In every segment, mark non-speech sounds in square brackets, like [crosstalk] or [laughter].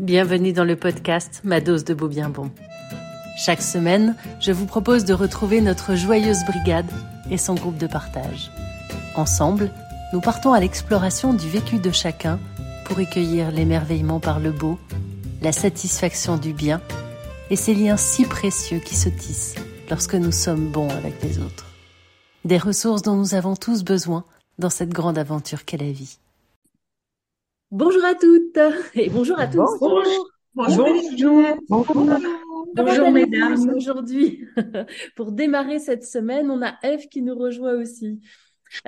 Bienvenue dans le podcast Ma dose de beau bien bon. Chaque semaine, je vous propose de retrouver notre joyeuse brigade et son groupe de partage. Ensemble, nous partons à l'exploration du vécu de chacun pour recueillir l'émerveillement par le beau, la satisfaction du bien et ces liens si précieux qui se tissent lorsque nous sommes bons avec les autres. Des ressources dont nous avons tous besoin dans cette grande aventure qu'est la vie. Bonjour à toutes et bonjour à tous. Bonjour. Bonjour. Bonjour. Bonjour mesdames. Aujourd'hui, [laughs] pour démarrer cette semaine, on a Eve qui nous rejoint aussi.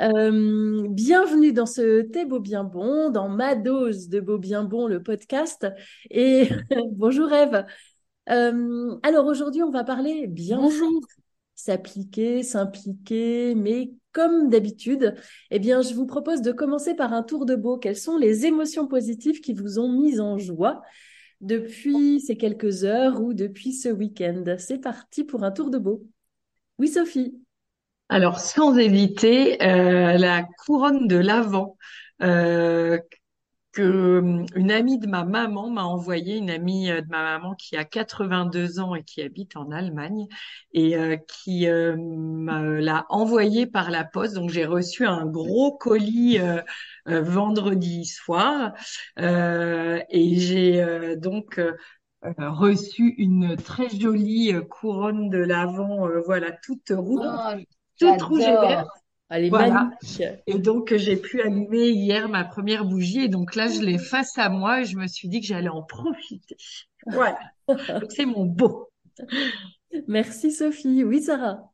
Euh, bienvenue dans ce thé beau bien bon, dans ma dose de beau bien bon, le podcast. Et [laughs] bonjour Eve. Euh, alors aujourd'hui, on va parler bien Bonjour. s'appliquer, s'impliquer, mais comme d'habitude, eh bien, je vous propose de commencer par un tour de beau. Quelles sont les émotions positives qui vous ont mis en joie depuis ces quelques heures ou depuis ce week-end? C'est parti pour un tour de beau. Oui, Sophie. Alors, sans éviter euh, la couronne de l'Avent euh, que hum, une amie de ma maman m'a envoyé, une amie euh, de ma maman qui a 82 ans et qui habite en Allemagne et euh, qui euh, l'a envoyé par la poste. Donc j'ai reçu un gros colis euh, euh, vendredi soir euh, et j'ai euh, donc euh, reçu une très jolie euh, couronne de l'Avent, euh, voilà, toute rouge, toute rouge et verte. Elle est Voilà. magnifique. Et donc, j'ai pu allumer hier ma première bougie. Et donc là, je l'ai face à moi et je me suis dit que j'allais en profiter. Voilà. Donc, c'est mon beau. Merci Sophie. Oui, Sarah.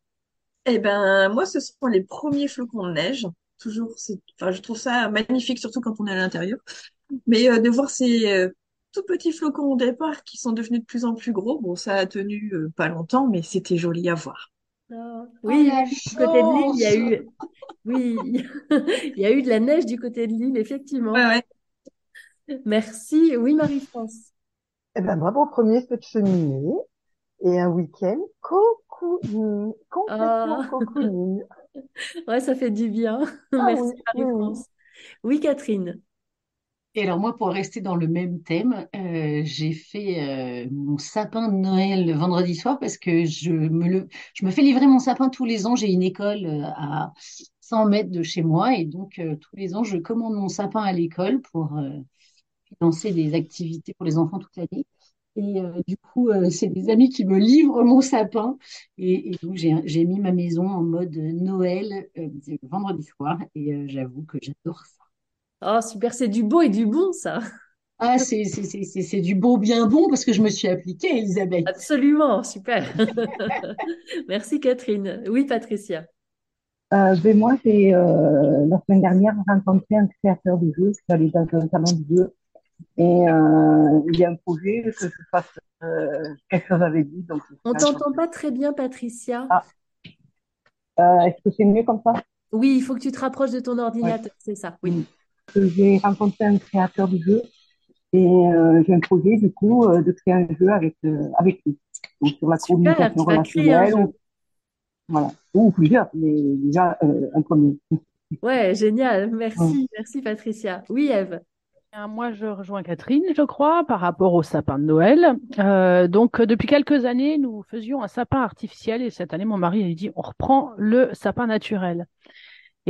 Eh ben, moi, ce sont les premiers flocons de neige. Toujours, enfin, je trouve ça magnifique, surtout quand on est à l'intérieur. Mais euh, de voir ces euh, tout petits flocons au départ qui sont devenus de plus en plus gros, bon, ça a tenu euh, pas longtemps, mais c'était joli à voir. Oui, la du côté de l'île, il y a eu, [laughs] oui, [laughs] il y a eu de la neige du côté de l'île, effectivement. Ouais, ouais. Merci. Oui, Marie-France. Eh ben, bravo, premier feu de cheminée et un week-end cocooning, complètement Ah. cocooning. [laughs] Ouais, ça fait du bien. Ah Merci, oui, oui, oui. Marie-France. Oui, Catherine. Et alors moi, pour rester dans le même thème, euh, j'ai fait euh, mon sapin de Noël vendredi soir parce que je me fais livrer mon sapin tous les ans. J'ai une école euh, à 100 mètres de chez moi et donc tous les ans, je commande mon sapin à l'école pour financer des activités pour les enfants toute l'année. Et du coup, c'est des amis qui me livrent mon sapin et, donc j'ai mis ma maison en mode Noël vendredi soir et j'avoue que j'adore ça. Oh, super, c'est du beau et du bon, ça. Ah, c'est, c'est, c'est, c'est c'est du beau bien bon parce que je me suis appliquée, Elisabeth. Absolument, super. [laughs] Merci, Catherine. Oui, Patricia. Euh, ben moi, j'ai euh, la semaine dernière rencontré un créateur de jeux. Je suis allée dans un salon de jeux et euh, il y a un projet que je fasse euh, quelque chose avec lui. Donc, On t'entend pas très bien, Patricia. Ah. Euh, est-ce que c'est mieux comme ça? Oui, il faut que tu te rapproches de ton ordinateur, c'est ça. Oui. Que j'ai rencontré un créateur de jeu et euh, j'ai un projet du coup euh, de créer un jeu avec euh, avec lui. Donc sur la Super, communication relationnelle, ou- voilà, ou plusieurs, mais déjà euh, un premier. Ouais, génial. Merci, merci, Patricia. Oui, Eve. Moi, je rejoins Catherine, je crois, par rapport au sapin de Noël. Euh, donc, depuis quelques années, nous faisions un sapin artificiel et cette année, mon mari a dit, on reprend le sapin naturel.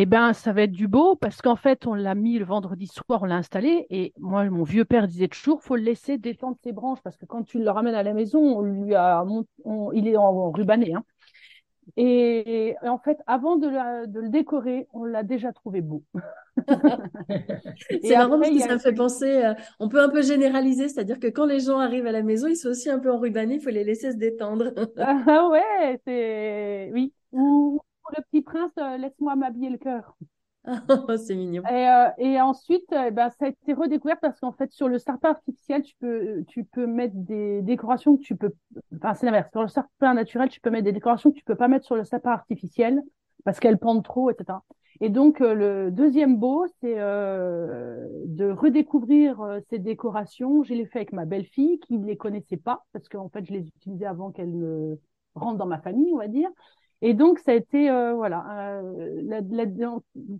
Eh ben, ça va être du beau parce qu'en fait, on l'a mis le vendredi soir, on l'a installé et moi, mon vieux père disait toujours, faut le laisser détendre ses branches parce que quand tu le ramènes à la maison, on lui a, on- il est en, en rubané, hein. Et, et en fait, avant de, la- de le décorer, on l'a déjà trouvé beau. [laughs] C'est marrant parce que ça me fait penser, euh, on peut un peu généraliser, c'est-à-dire que quand les gens arrivent à la maison, ils sont aussi un peu enrubanés, il faut les laisser se détendre. [laughs] Ah ouais, c'est oui. Ou pour le petit prince, euh, laisse-moi m'habiller le cœur. Oh, [laughs] c'est mignon. Et, euh, et ensuite, euh, ben, ça a été redécouvert parce qu'en fait, sur le sapin artificiel, tu peux, tu peux mettre des décorations que tu peux. Enfin, c'est l'inverse. Sur le sapin naturel, tu peux mettre des décorations que tu peux pas mettre sur le sapin artificiel parce qu'elles pendent trop, etc. Et donc, euh, le deuxième beau, c'est de redécouvrir ces décorations. Je l'ai fait avec ma belle-fille qui ne les connaissait pas parce qu'en fait, je les utilisais avant qu'elle ne rentre dans ma famille, on va dire. Et donc, ça a été, euh, voilà, euh, la, la,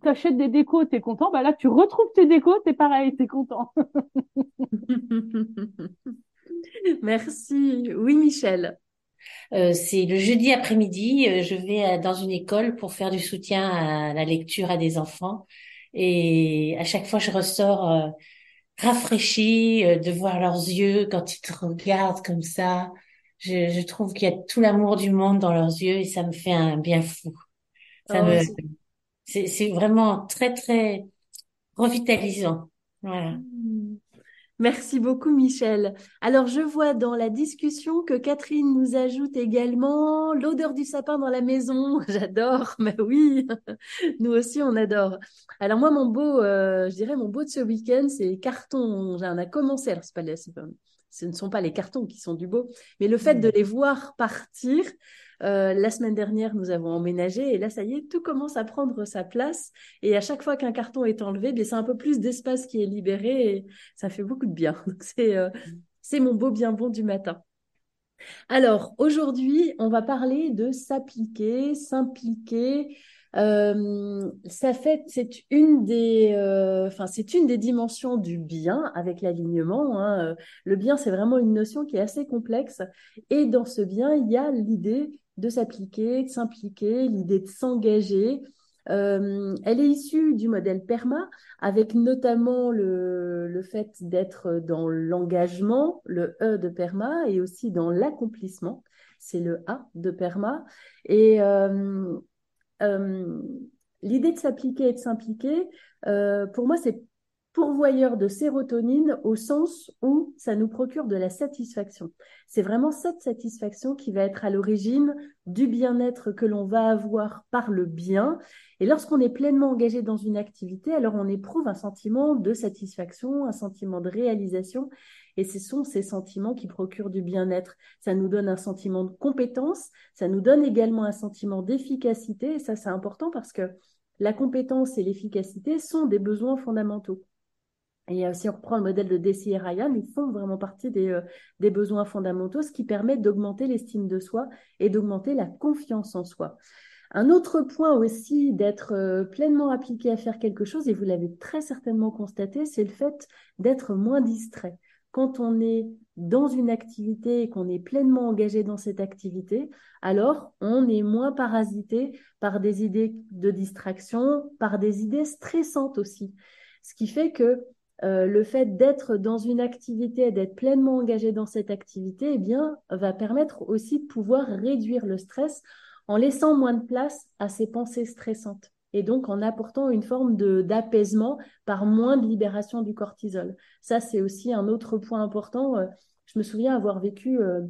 t'achètes des décos, t'es content. Bah là, tu retrouves tes décos, t'es pareil, t'es content. [laughs] Merci. Oui, Michel. Euh, c'est le jeudi après-midi, euh, je vais euh, dans une école pour faire du soutien à la lecture à des enfants. Et à chaque fois, je ressors euh, rafraîchie de voir leurs yeux quand ils te regardent comme ça. Je, je trouve qu'il y a tout l'amour du monde dans leurs yeux et ça me fait un bien fou. Ça Oh, me, c'est- c'est, vraiment très, très revitalisant. Voilà. Hmm. Merci beaucoup, Michel. Alors, je vois dans la discussion que Catherine nous ajoute également l'odeur du sapin dans la maison. [laughs] J'adore, mais oui, [laughs] nous aussi, on adore. Alors, moi, mon beau, euh, je dirais, mon beau de ce week-end, c'est les cartons. On a commencé, alors, c'est pas, c'est pas- ce ne sont pas les cartons qui sont du beau, mais le fait de les voir partir. Euh, la semaine dernière, nous avons emménagé et là, ça y est, tout commence à prendre sa place. Et à chaque fois qu'un carton est enlevé, ben, c'est un peu plus d'espace qui est libéré et ça fait beaucoup de bien. [laughs] Donc, c'est euh, c'est mon beau bien bon du matin. Alors, aujourd'hui, on va parler de s'appliquer, s'impliquer. Euh, ça fait, c'est une des, euh, enfin, c'est une des dimensions du bien avec l'alignement. hein. Euh, Le bien, c'est vraiment une notion qui est assez complexe. Et dans ce bien, il y a l'idée de s'appliquer, de s'impliquer, l'idée de s'engager. Elle est issue du modèle PERMA, avec notamment le, le fait d'être dans l'engagement, le E de PERMA, et aussi dans l'accomplissement, c'est le A de PERMA. Et l'idée de s'appliquer et de s'impliquer, euh, pour moi, c'est pourvoyeur de sérotonine au sens où ça nous procure de la satisfaction. C'est vraiment cette satisfaction qui va être à l'origine du bien-être que l'on va avoir par le bien. Et lorsqu'on est pleinement engagé dans une activité, alors on éprouve un sentiment de satisfaction, un sentiment de réalisation. Et ce sont ces sentiments qui procurent du bien-être. Ça nous donne un sentiment de compétence, ça nous donne également un sentiment d'efficacité. Et ça, c'est important parce que la compétence et l'efficacité sont des besoins fondamentaux. Et si on reprend le modèle de Deci et Ryan, ils font vraiment partie des, euh, des besoins fondamentaux, ce qui permet d'augmenter l'estime de soi et d'augmenter la confiance en soi. Un autre point aussi d'être euh, pleinement appliqué à faire quelque chose, et vous l'avez très certainement constaté, c'est le fait d'être moins distrait. Quand on est dans une activité et qu'on est pleinement engagé dans cette activité, alors on est moins parasité par des idées de distraction, par des idées stressantes aussi. Ce qui fait que euh, le fait d'être dans une activité, d'être pleinement engagé dans cette activité, eh bien, va permettre aussi de pouvoir réduire le stress en laissant moins de place à ces pensées stressantes et donc en apportant une forme d'apaisement par moins de libération du cortisol. Ça, c'est aussi un autre point important. Euh, Je me souviens avoir vécu euh,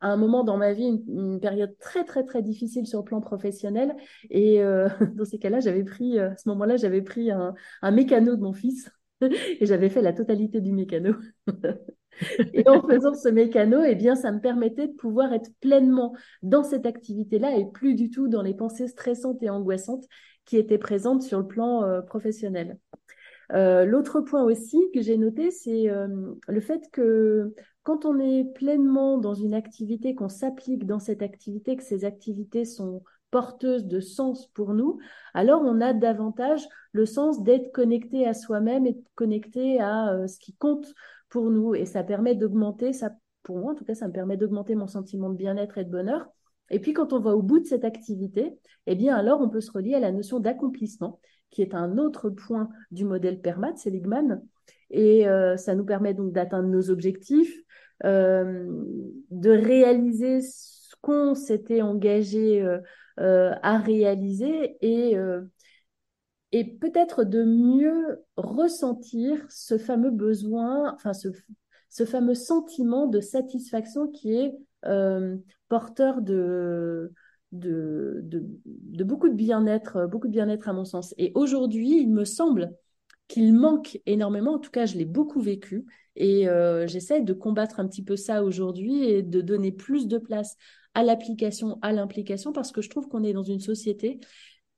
à un moment dans ma vie une, période très très très difficile sur le plan professionnel et [laughs] dans ces cas-là, j'avais pris à ce moment-là, j'avais pris un mécano de mon fils et j'avais fait la totalité du mécano. [laughs] Et en faisant ce mécano, eh bien, ça me permettait de pouvoir être pleinement dans cette activité-là et plus du tout dans les pensées stressantes et angoissantes qui étaient présentes sur le plan euh, professionnel. Euh, L'autre point aussi que j'ai noté, c'est euh, le fait que quand on est pleinement dans une activité, qu'on s'applique dans cette activité, que ces activités sont porteuses de sens pour nous, alors on a davantage le sens d'être connecté à soi-même et connecté à euh, ce qui compte pour nous. Et ça permet d'augmenter, ça, pour moi en tout cas, ça me permet d'augmenter mon sentiment de bien-être et de bonheur. Et puis quand on va au bout de cette activité, eh bien alors on peut se relier à la notion d'accomplissement, qui est un autre point du modèle PERMAT, Seligman. Et euh, ça nous permet donc d'atteindre nos objectifs, euh, de réaliser ce qu'on s'était engagé à réaliser et, euh, et peut-être de mieux ressentir ce fameux besoin, enfin ce, ce fameux sentiment de satisfaction qui est euh, porteur de, de, de, de beaucoup de bien-être, beaucoup de bien-être à mon sens. Et aujourd'hui, il me semble qu'il manque énormément, en tout cas je l'ai beaucoup vécu, et euh, j'essaie de combattre un petit peu ça aujourd'hui et de donner plus de place à l'application, à l'implication, parce que je trouve qu'on est dans une société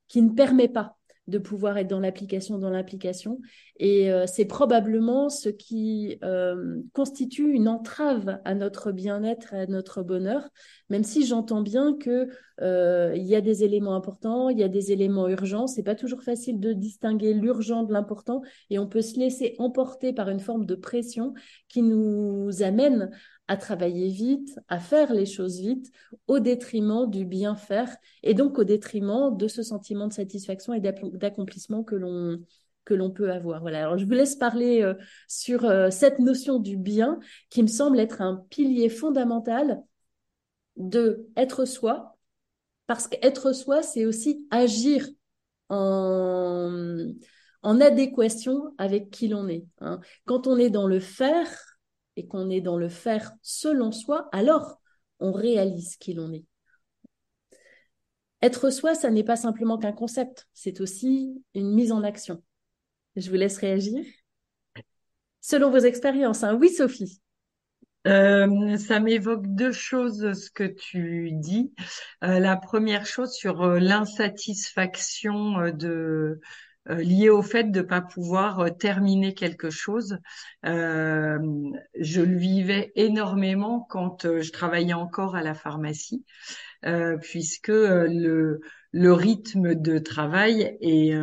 qui ne permet pas de pouvoir être dans l'application, dans l'implication. Et euh, c'est probablement ce qui euh, constitue une entrave à notre bien-être, à notre bonheur, même si j'entends bien que euh, y a des éléments importants, il y a des éléments urgents. C'est pas toujours facile de distinguer l'urgent de l'important, et on peut se laisser emporter par une forme de pression qui nous amène à travailler vite, à faire les choses vite, au détriment du bien faire et donc au détriment de ce sentiment de satisfaction et d'accomplissement que l'on que l'on peut avoir. Voilà. Alors je vous laisse parler euh, sur euh, cette notion du bien qui me semble être un pilier fondamental de être soi parce qu'être soi c'est aussi agir en en adéquation avec qui l'on est. Hein. Quand on est dans le faire, et qu'on est dans le faire selon soi, alors on réalise qui l'on est. Être soi, ça n'est pas simplement qu'un concept, c'est aussi une mise en action. Je vous laisse réagir. Selon vos expériences, hein. oui Sophie. Euh, ça m'évoque deux choses ce que tu dis. Euh, la première chose sur euh, l'insatisfaction de lié au fait de ne pas pouvoir euh, terminer quelque chose. Euh, je le vivais énormément quand je travaillais encore à la pharmacie, puisque le, le rythme de travail est,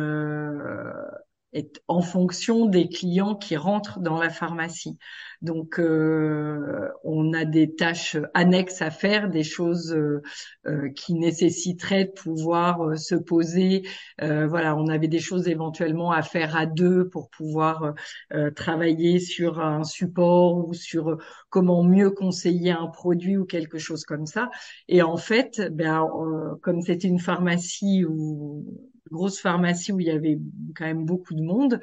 est en fonction des clients qui rentrent dans la pharmacie. Donc, euh, on a des tâches annexes à faire, des choses euh, euh, qui nécessiteraient de pouvoir se poser. voilà, on avait des choses éventuellement à faire à deux pour pouvoir travailler sur un support ou sur comment mieux conseiller un produit ou quelque chose comme ça. Et en fait, ben, comme c'était une pharmacie ou grosse pharmacie où il y avait quand même beaucoup de monde,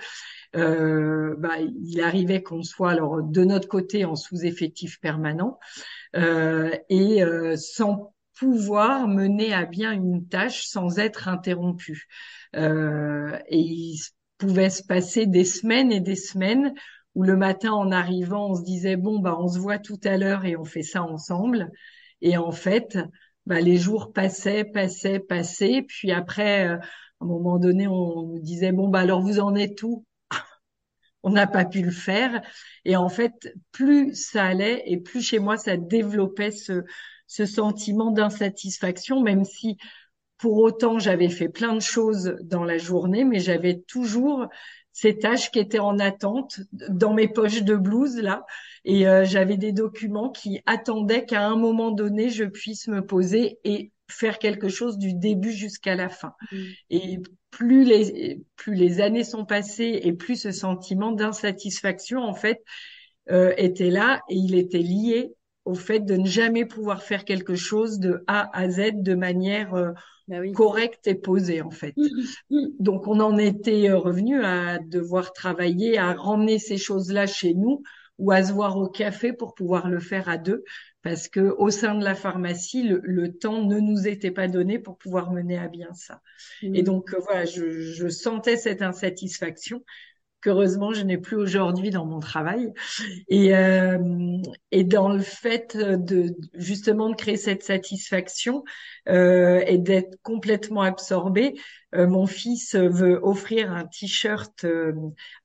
euh, bah, il arrivait qu'on soit alors de notre côté en sous-effectif permanent euh, et euh, sans pouvoir mener à bien une tâche sans être interrompu. Euh, et il pouvait se passer des semaines et des semaines où le matin en arrivant, on se disait bon bah on se voit tout à l'heure et on fait ça ensemble. Et en fait, bah, les jours passaient, passaient, passaient. Puis après, euh, à un moment donné, on nous disait bon bah alors vous en êtes où? [laughs] On n'a pas pu le faire. Et en fait, plus ça allait et plus chez moi ça développait ce, sentiment d'insatisfaction, même si pour autant j'avais fait plein de choses dans la journée, mais j'avais toujours ces tâches qui étaient en attente dans mes poches de blouse là et euh, j'avais des documents qui attendaient qu'à un moment donné je puisse me poser et faire quelque chose du début jusqu'à la fin. Mm. Et plus les plus les années sont passées et plus ce sentiment d'insatisfaction en fait euh, était là et il était lié au fait de ne jamais pouvoir faire quelque chose de A à Z de manière euh, bah correcte et posée en fait. Mm, mm, Donc on en était euh, revenu à devoir travailler à ramener ces choses-là chez nous ou à se voir au café pour pouvoir le faire à deux parce que au sein de la pharmacie, le, temps ne nous était pas donné pour pouvoir mener à bien ça. Et mmh. donc euh, voilà, je, je, sentais cette insatisfaction qu'heureusement je n'ai plus aujourd'hui dans mon travail. Et euh, et dans le fait de justement de créer cette satisfaction euh, et d'être complètement absorbé euh, mon fils veut offrir un t-shirt euh,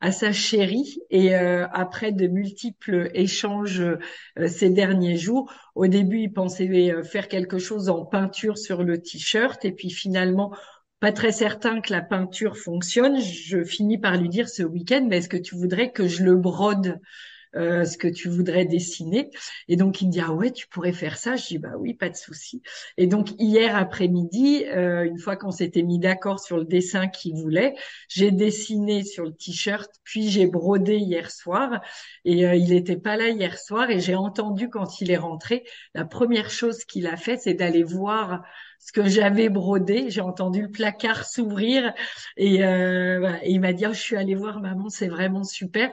à sa chérie. Et euh, après de multiples échanges ces derniers jours au début il pensait faire quelque chose en peinture sur le t-shirt. Et puis finalement pas très certain que la peinture fonctionne, je finis par lui dire ce week-end, mais est-ce que tu voudrais que je le brode? Euh, ce que tu voudrais dessiner. Et donc il me dit ah ouais tu pourrais faire ça. Je dis bah oui pas de souci. Et donc hier après-midi, euh, une fois qu'on s'était mis d'accord sur le dessin qu'il voulait, j'ai dessiné sur le t-shirt, puis j'ai brodé hier soir. Et euh, il n'était pas là hier soir et j'ai entendu quand il est rentré, la première chose qu'il a fait c'est d'aller voir ce que j'avais brodé. J'ai entendu le placard s'ouvrir et, euh, et il m'a dit oh, je suis allée voir maman, c'est vraiment super.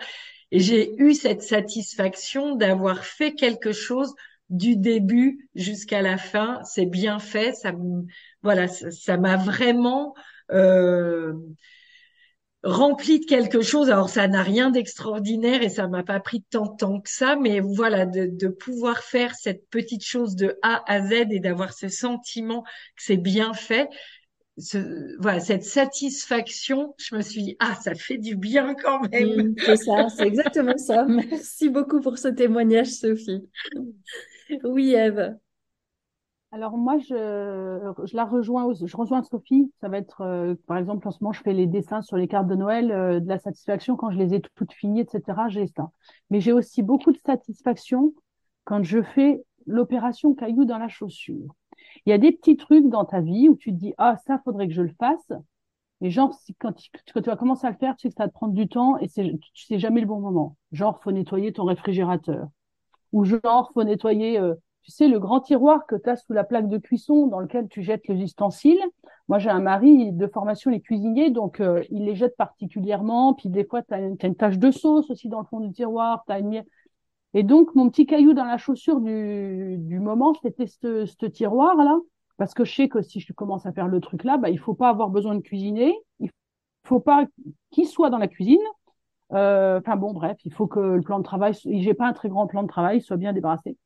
Et j'ai eu cette satisfaction d'avoir fait quelque chose du début jusqu'à la fin. C'est bien fait. Ça, voilà, ça m'a vraiment euh, rempli de quelque chose. Alors ça n'a rien d'extraordinaire et ça m'a pas pris tant de temps que ça, mais voilà, de, de, pouvoir faire cette petite chose de A à Z et d'avoir ce sentiment que c'est bien fait, ce, voilà, cette satisfaction, je me suis dit, ah, ça fait du bien quand même. c'est ça, c'est exactement ça. [laughs] Merci beaucoup pour ce témoignage, Sophie. Oui, Eve. Alors moi, je, je la rejoins, je rejoins Sophie. Ça va être, euh, par exemple, en ce moment, je fais les dessins sur les cartes de Noël, euh, de la satisfaction quand je les ai toutes finies, etc. J'ai ça. Mais j'ai aussi beaucoup de satisfaction quand je fais l'opération caillou dans la chaussure. Il y a des petits trucs dans ta vie où tu te dis, ah, ça, faudrait que je le fasse. Mais genre, quand tu, vas commencer à le faire, tu sais que ça va te prendre du temps et c'est, tu sais jamais le bon moment. Genre, faut nettoyer ton réfrigérateur. Ou genre, faut nettoyer, euh, tu sais, le grand tiroir que tu as sous la plaque de cuisson dans lequel tu jettes les ustensiles. Moi, j'ai un mari de formation, les cuisiniers, donc euh, il les jette particulièrement. Puis des fois, tu as, une tache de sauce aussi dans le fond du tiroir. Et donc, mon petit caillou dans la chaussure du, du moment, c'était ce, ce tiroir-là. Parce que je sais que si je commence à faire le truc là, bah, il faut pas avoir besoin de cuisiner. Il faut pas qu'il soit dans la cuisine. Euh, enfin bon, bref, il faut que le plan de travail, j'ai pas un très grand plan de travail, soit bien débarrassé.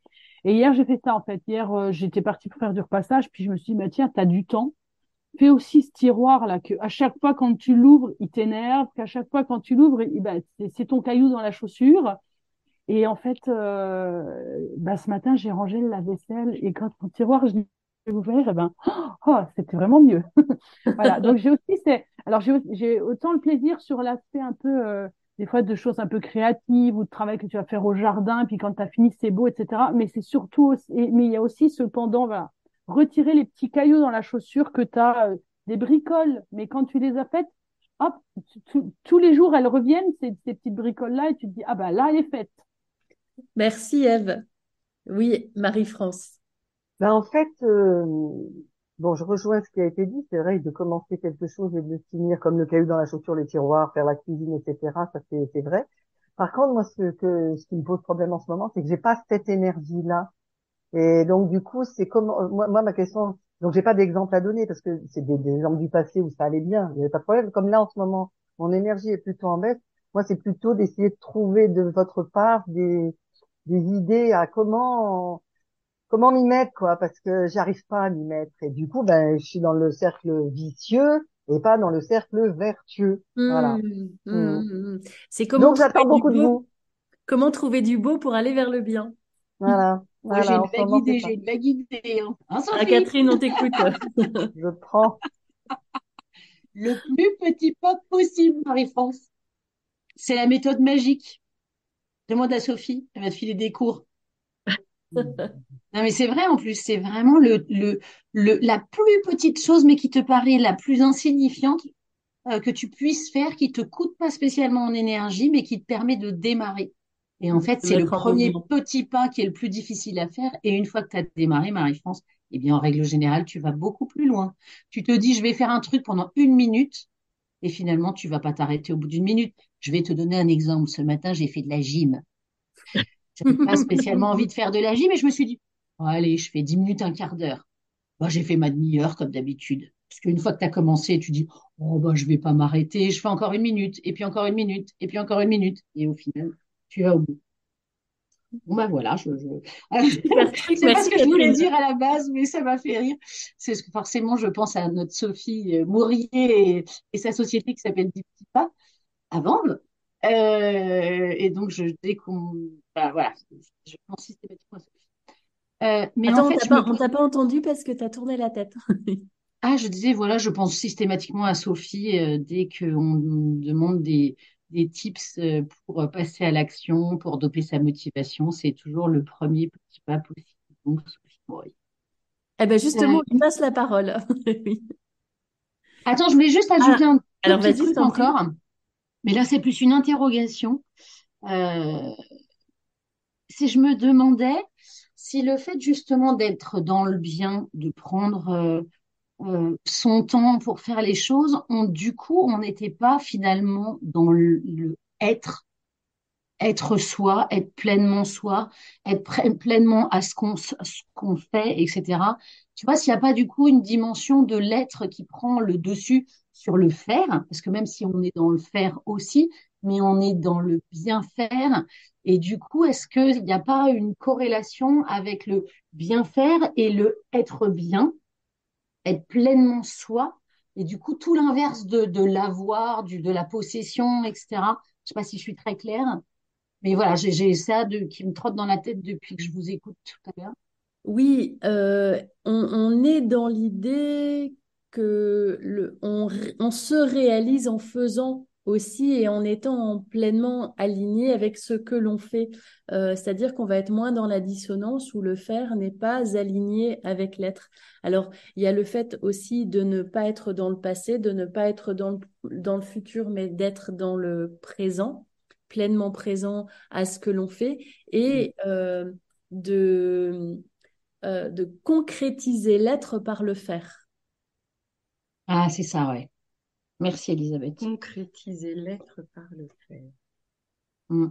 Et hier, j'ai fait ça, en fait. Hier, euh, j'étais partie pour faire du repassage, puis je me suis dit, bah, tiens, t'as du temps. Fais aussi ce tiroir-là, que à chaque fois quand tu l'ouvres, il t'énerve, qu'à chaque fois quand tu l'ouvres, bah, c'est ton caillou dans la chaussure. Et en fait, euh, bah, ce matin, j'ai rangé le lave-vaisselle, et quand mon tiroir, je l'ai ouvert, eh ben, oh, c'était vraiment mieux. [laughs] voilà. Donc, j'ai aussi, c'est, alors, j'ai autant le plaisir sur l'aspect un peu, euh, des fois de choses un peu créatives ou de travail que tu vas faire au jardin, puis quand tu as fini, c'est beau, etc. Mais c'est surtout, aussi, mais il y a aussi cependant, voilà, retirer les petits cailloux dans la chaussure que tu as, euh, des bricoles, mais quand tu les as faites, hop, tous les jours, elles reviennent, ces, ces petites bricoles-là, et tu te dis, ah ben là, elle est faite. Merci Eve. Oui, Marie-France. Ben, en fait, euh, Bon, je rejoins ce qui a été dit. C'est vrai de commencer quelque chose et de finir comme le caillou dans la chaussure, les tiroirs, faire la cuisine, etc. Ça, c'est vrai. Par contre, moi, ce que ce qui me pose problème en ce moment, c'est que j'ai pas cette énergie-là. Et donc, du coup, c'est comme moi, moi, ma question. Donc, j'ai pas d'exemple à donner parce que c'est des, des, exemples du passé où ça allait bien. Il n'y avait pas de problème. Comme là, en ce moment, mon énergie est plutôt en baisse. Moi, c'est plutôt d'essayer de trouver de votre part des, des idées à comment comment m'y mettre quoi parce que j'arrive pas à m'y mettre. Et du coup ben je suis dans le cercle vicieux et pas dans le cercle vertueux. Voilà. Mmh, mmh, mmh. c'est comment donc j'attends beaucoup de vous. comment trouver du beau pour aller vers le bien. Voilà, [laughs] voilà j'ai une vague idée j'ai une vague idée hein. Hein, ah, Catherine on t'écoute. [laughs] Je prends. Le plus petit pas possible Marie-France. C'est la méthode magique demande à Sophie elle va te filer des cours [laughs] non, mais c'est vrai en plus, c'est vraiment le, le, le, la plus petite chose, mais qui te paraît la plus insignifiante euh, que tu puisses faire, qui te coûte pas spécialement en énergie, mais qui te permet de démarrer. Et en fait, c'est le premier petit pas qui est le plus difficile à faire. Et une fois que tu as démarré, Marie-France, eh bien, en règle générale, tu vas beaucoup plus loin. Tu te dis, je vais faire un truc pendant une minute, et finalement, tu vas pas t'arrêter au bout d'une minute. Je vais te donner un exemple. Ce matin, j'ai fait de la gym. J'avais pas spécialement envie de faire de la gym, mais je me suis dit, oh, allez, je fais 10 minutes, un quart d'heure. Bah, j'ai fait ma demi-heure comme d'habitude. Parce qu'une fois que tu as commencé, tu dis, oh, bah, je vais pas m'arrêter, je fais encore une minute, et puis encore une minute, et puis encore une minute. Et au final, tu vas au bout. Bon, ben voilà, je, je... [laughs] c'est pas ce que je voulais dire à la base, mais ça m'a fait rire. C'est que forcément, je pense à notre Sophie euh, Mourier et, et sa société qui s'appelle Des Petits Pas à. Euh, et donc, je, dès qu'on. Bah, voilà, je pense systématiquement à Sophie. Euh, mais Attends, en fait, on t'a pas entendu parce que tu as tourné la tête. [laughs] ah, je disais, voilà, je pense systématiquement à Sophie euh, dès qu'on demande des, des tips euh, pour passer à l'action, pour doper sa motivation. C'est toujours le premier petit pas possible. Donc, Sophie, oui. Eh ben justement, on passe la parole. [laughs] Attends, je voulais juste ajouter ah, un petit truc encore. Mais là, c'est plus une interrogation. Euh, si je me demandais si le fait justement d'être dans le bien, de prendre euh, son temps pour faire les choses, on, du coup, on n'était pas finalement dans le, être, être soi, être pleinement soi, être pleinement à ce qu'on qu'on fait, etc. Tu vois, s'il n'y a pas du coup une dimension de l'être qui prend le dessus sur le faire, parce que même si on est dans le faire aussi, mais on est dans le bien faire. Et du coup, est-ce qu'il n'y a pas une corrélation avec le bien faire et le être bien, être pleinement soi Et du coup, tout l'inverse de, de l'avoir, du, de la possession, etc. Je sais pas si je suis très claire. Mais voilà, j'ai, ça de, qui me trotte dans la tête depuis que je vous écoute tout à l'heure. Oui, euh, on, on est dans l'idée que le, on, on se réalise en faisant aussi et en étant pleinement aligné avec ce que l'on fait. Euh, c'est-à-dire qu'on va être moins dans la dissonance où le faire n'est pas aligné avec l'être. Alors, il y a le fait aussi de ne pas être dans le passé, de ne pas être dans le, dans le futur, mais d'être dans le présent, pleinement présent à ce que l'on fait et euh, de, euh, de concrétiser l'être par le faire. Ah, c'est ça, ouais. Merci, Elisabeth. Concrétiser l'être par le faire. Mm.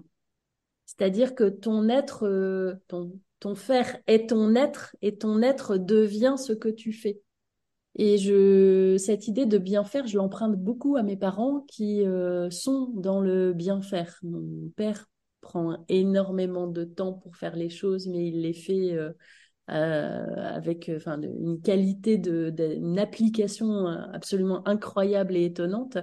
C'est-à-dire que ton être, euh, ton, ton faire est ton être et ton être devient ce que tu fais. Et je, cette idée de bien faire, je l'emprunte beaucoup à mes parents qui euh, sont dans le bien faire. Mon père prend énormément de temps pour faire les choses, mais il les fait euh, avec enfin, de- une qualité de, de- une application euh, absolument incroyable et étonnante.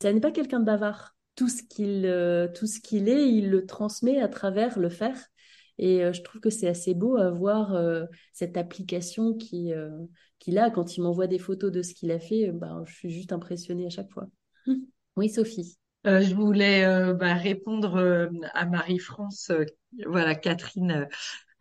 Ça n'est pas quelqu'un de bavard. Tout ce qu'il euh, tout ce qu'il est, il le transmet à travers le faire. Et euh, je trouve que c'est assez beau à voir euh, cette application qui, euh, qu'il a. Quand il m'envoie des photos de ce qu'il a fait, euh, ben, je suis juste impressionnée à chaque fois. Oui, Sophie. Euh, je voulais euh, bah, répondre euh, à Marie-France, euh, voilà, Catherine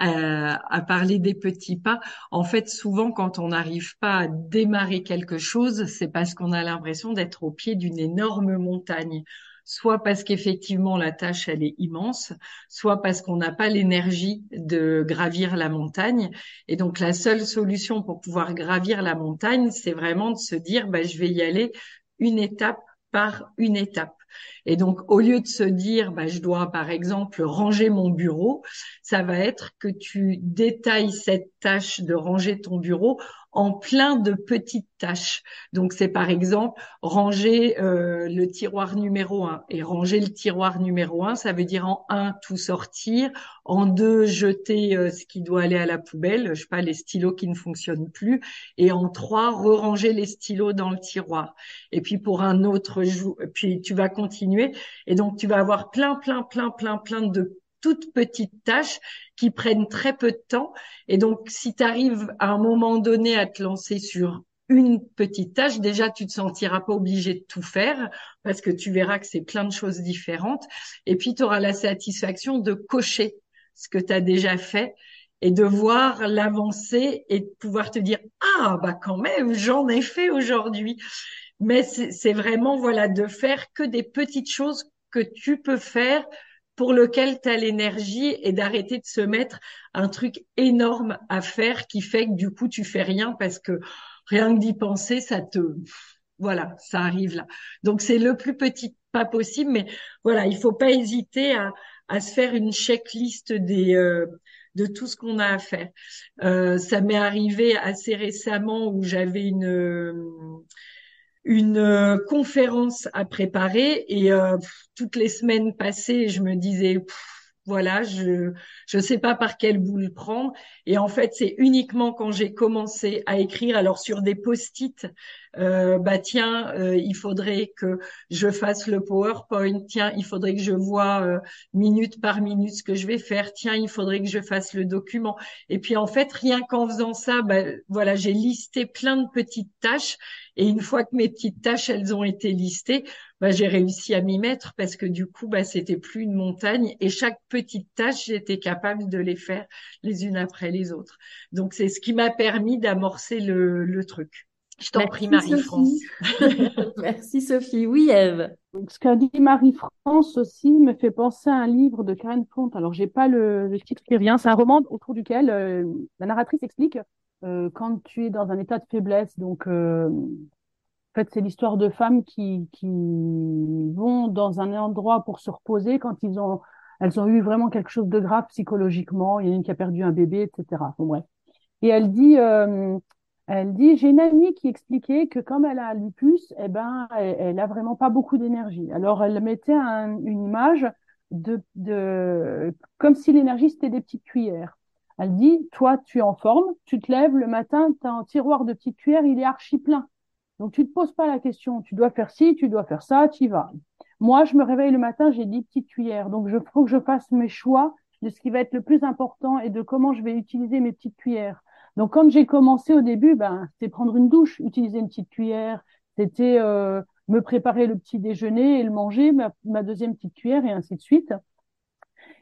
euh, a, parlé des petits pas. En fait, souvent, quand on n'arrive pas à démarrer quelque chose, c'est parce qu'on a l'impression d'être au pied d'une énorme montagne. Soit parce qu'effectivement la tâche elle est immense, soit parce qu'on n'a pas l'énergie de gravir la montagne. Et donc la seule solution pour pouvoir gravir la montagne, c'est vraiment de se dire, bah, je vais y aller une étape par une étape. Et donc, au lieu de se dire, bah, je dois, par exemple, ranger mon bureau, ça va être que tu détailles cette tâche de ranger ton bureau en plein de petites tâches. Donc, c'est par exemple ranger euh, le tiroir numéro un. Et ranger le tiroir numéro un, ça veut dire en un, tout sortir, en deux, jeter euh, ce qui doit aller à la poubelle, je sais pas, les stylos qui ne fonctionnent plus, et en trois, re-ranger les stylos dans le tiroir. Et puis pour un autre jour, puis tu vas continuer. Et donc tu vas avoir plein, plein, plein, plein, plein de toutes petites tâches qui prennent très peu de temps. Et donc si tu arrives à un moment donné à te lancer sur une petite tâche, déjà tu te sentiras pas obligé de tout faire parce que tu verras que c'est plein de choses différentes. Et puis tu auras la satisfaction de cocher ce que tu as déjà fait et de voir l'avancée et de pouvoir te dire ah bah quand même j'en ai fait aujourd'hui mais c'est vraiment voilà de faire que des petites choses que tu peux faire pour lequel tu as l'énergie et d'arrêter de se mettre un truc énorme à faire qui fait que du coup tu fais rien parce que rien que d'y penser ça te voilà ça arrive là. Donc c'est le plus petit pas possible mais voilà il faut pas hésiter à, à se faire une checklist des euh, de tout ce qu'on a à faire. Euh, ça m'est arrivé assez récemment où j'avais une une euh, conférence à préparer et euh, toutes les semaines passées, je me disais voilà, je je sais pas par quel bout le prendre. Et en fait, c'est uniquement quand j'ai commencé à écrire alors sur des post-it euh, bah tiens, euh, il faudrait que je fasse le PowerPoint, tiens, il faudrait que je vois euh, minute par minute ce que je vais faire, tiens, il faudrait que je fasse le document. Et puis en fait, rien qu'en faisant ça, bah, voilà, j'ai listé plein de petites tâches et une fois que mes petites tâches, elles ont été listées, bah, j'ai réussi à m'y mettre parce que du coup, bah, c'était plus une montagne et chaque petite tâche, j'étais capable de les faire les unes après les autres. Donc, c'est ce qui m'a permis d'amorcer le, le truc. Je t'en prie, Marie-France. [laughs] [laughs] Merci Sophie. Oui, Eve. Donc, ce qu'a dit Marie-France aussi me fait penser à un livre de Karen Font. Alors, j'ai pas le, le titre qui revient. C'est un roman autour duquel euh, la narratrice explique euh, quand tu es dans un état de faiblesse. Donc, euh, en fait, c'est l'histoire de femmes qui, qui vont dans un endroit pour se reposer quand ils ont, elles ont eu vraiment quelque chose de grave psychologiquement. Il y en a une qui a perdu un bébé, etc. Bon, bref. Et elle dit, euh, elle dit, j'ai une amie qui expliquait que comme elle a lupus, eh ben, elle, elle a vraiment pas beaucoup d'énergie. Alors, elle mettait un- une image de, de, comme si l'énergie c'était des petites cuillères. Elle dit, toi, tu es en forme, tu te lèves le matin, tu as un tiroir de petites cuillères, il est archi plein. Donc, tu te poses pas la question. Tu dois faire ci, tu dois faire ça, tu y vas. Moi, je me réveille le matin, j'ai 10 petites cuillères. Donc, je faut que je fasse mes choix de ce qui va être le plus important et de comment je vais utiliser mes petites cuillères. Donc, quand j'ai commencé au début, ben, c'était prendre une douche, utiliser une petite cuillère, c'était euh, me préparer le petit déjeuner et le manger, ma, deuxième petite cuillère et ainsi de suite.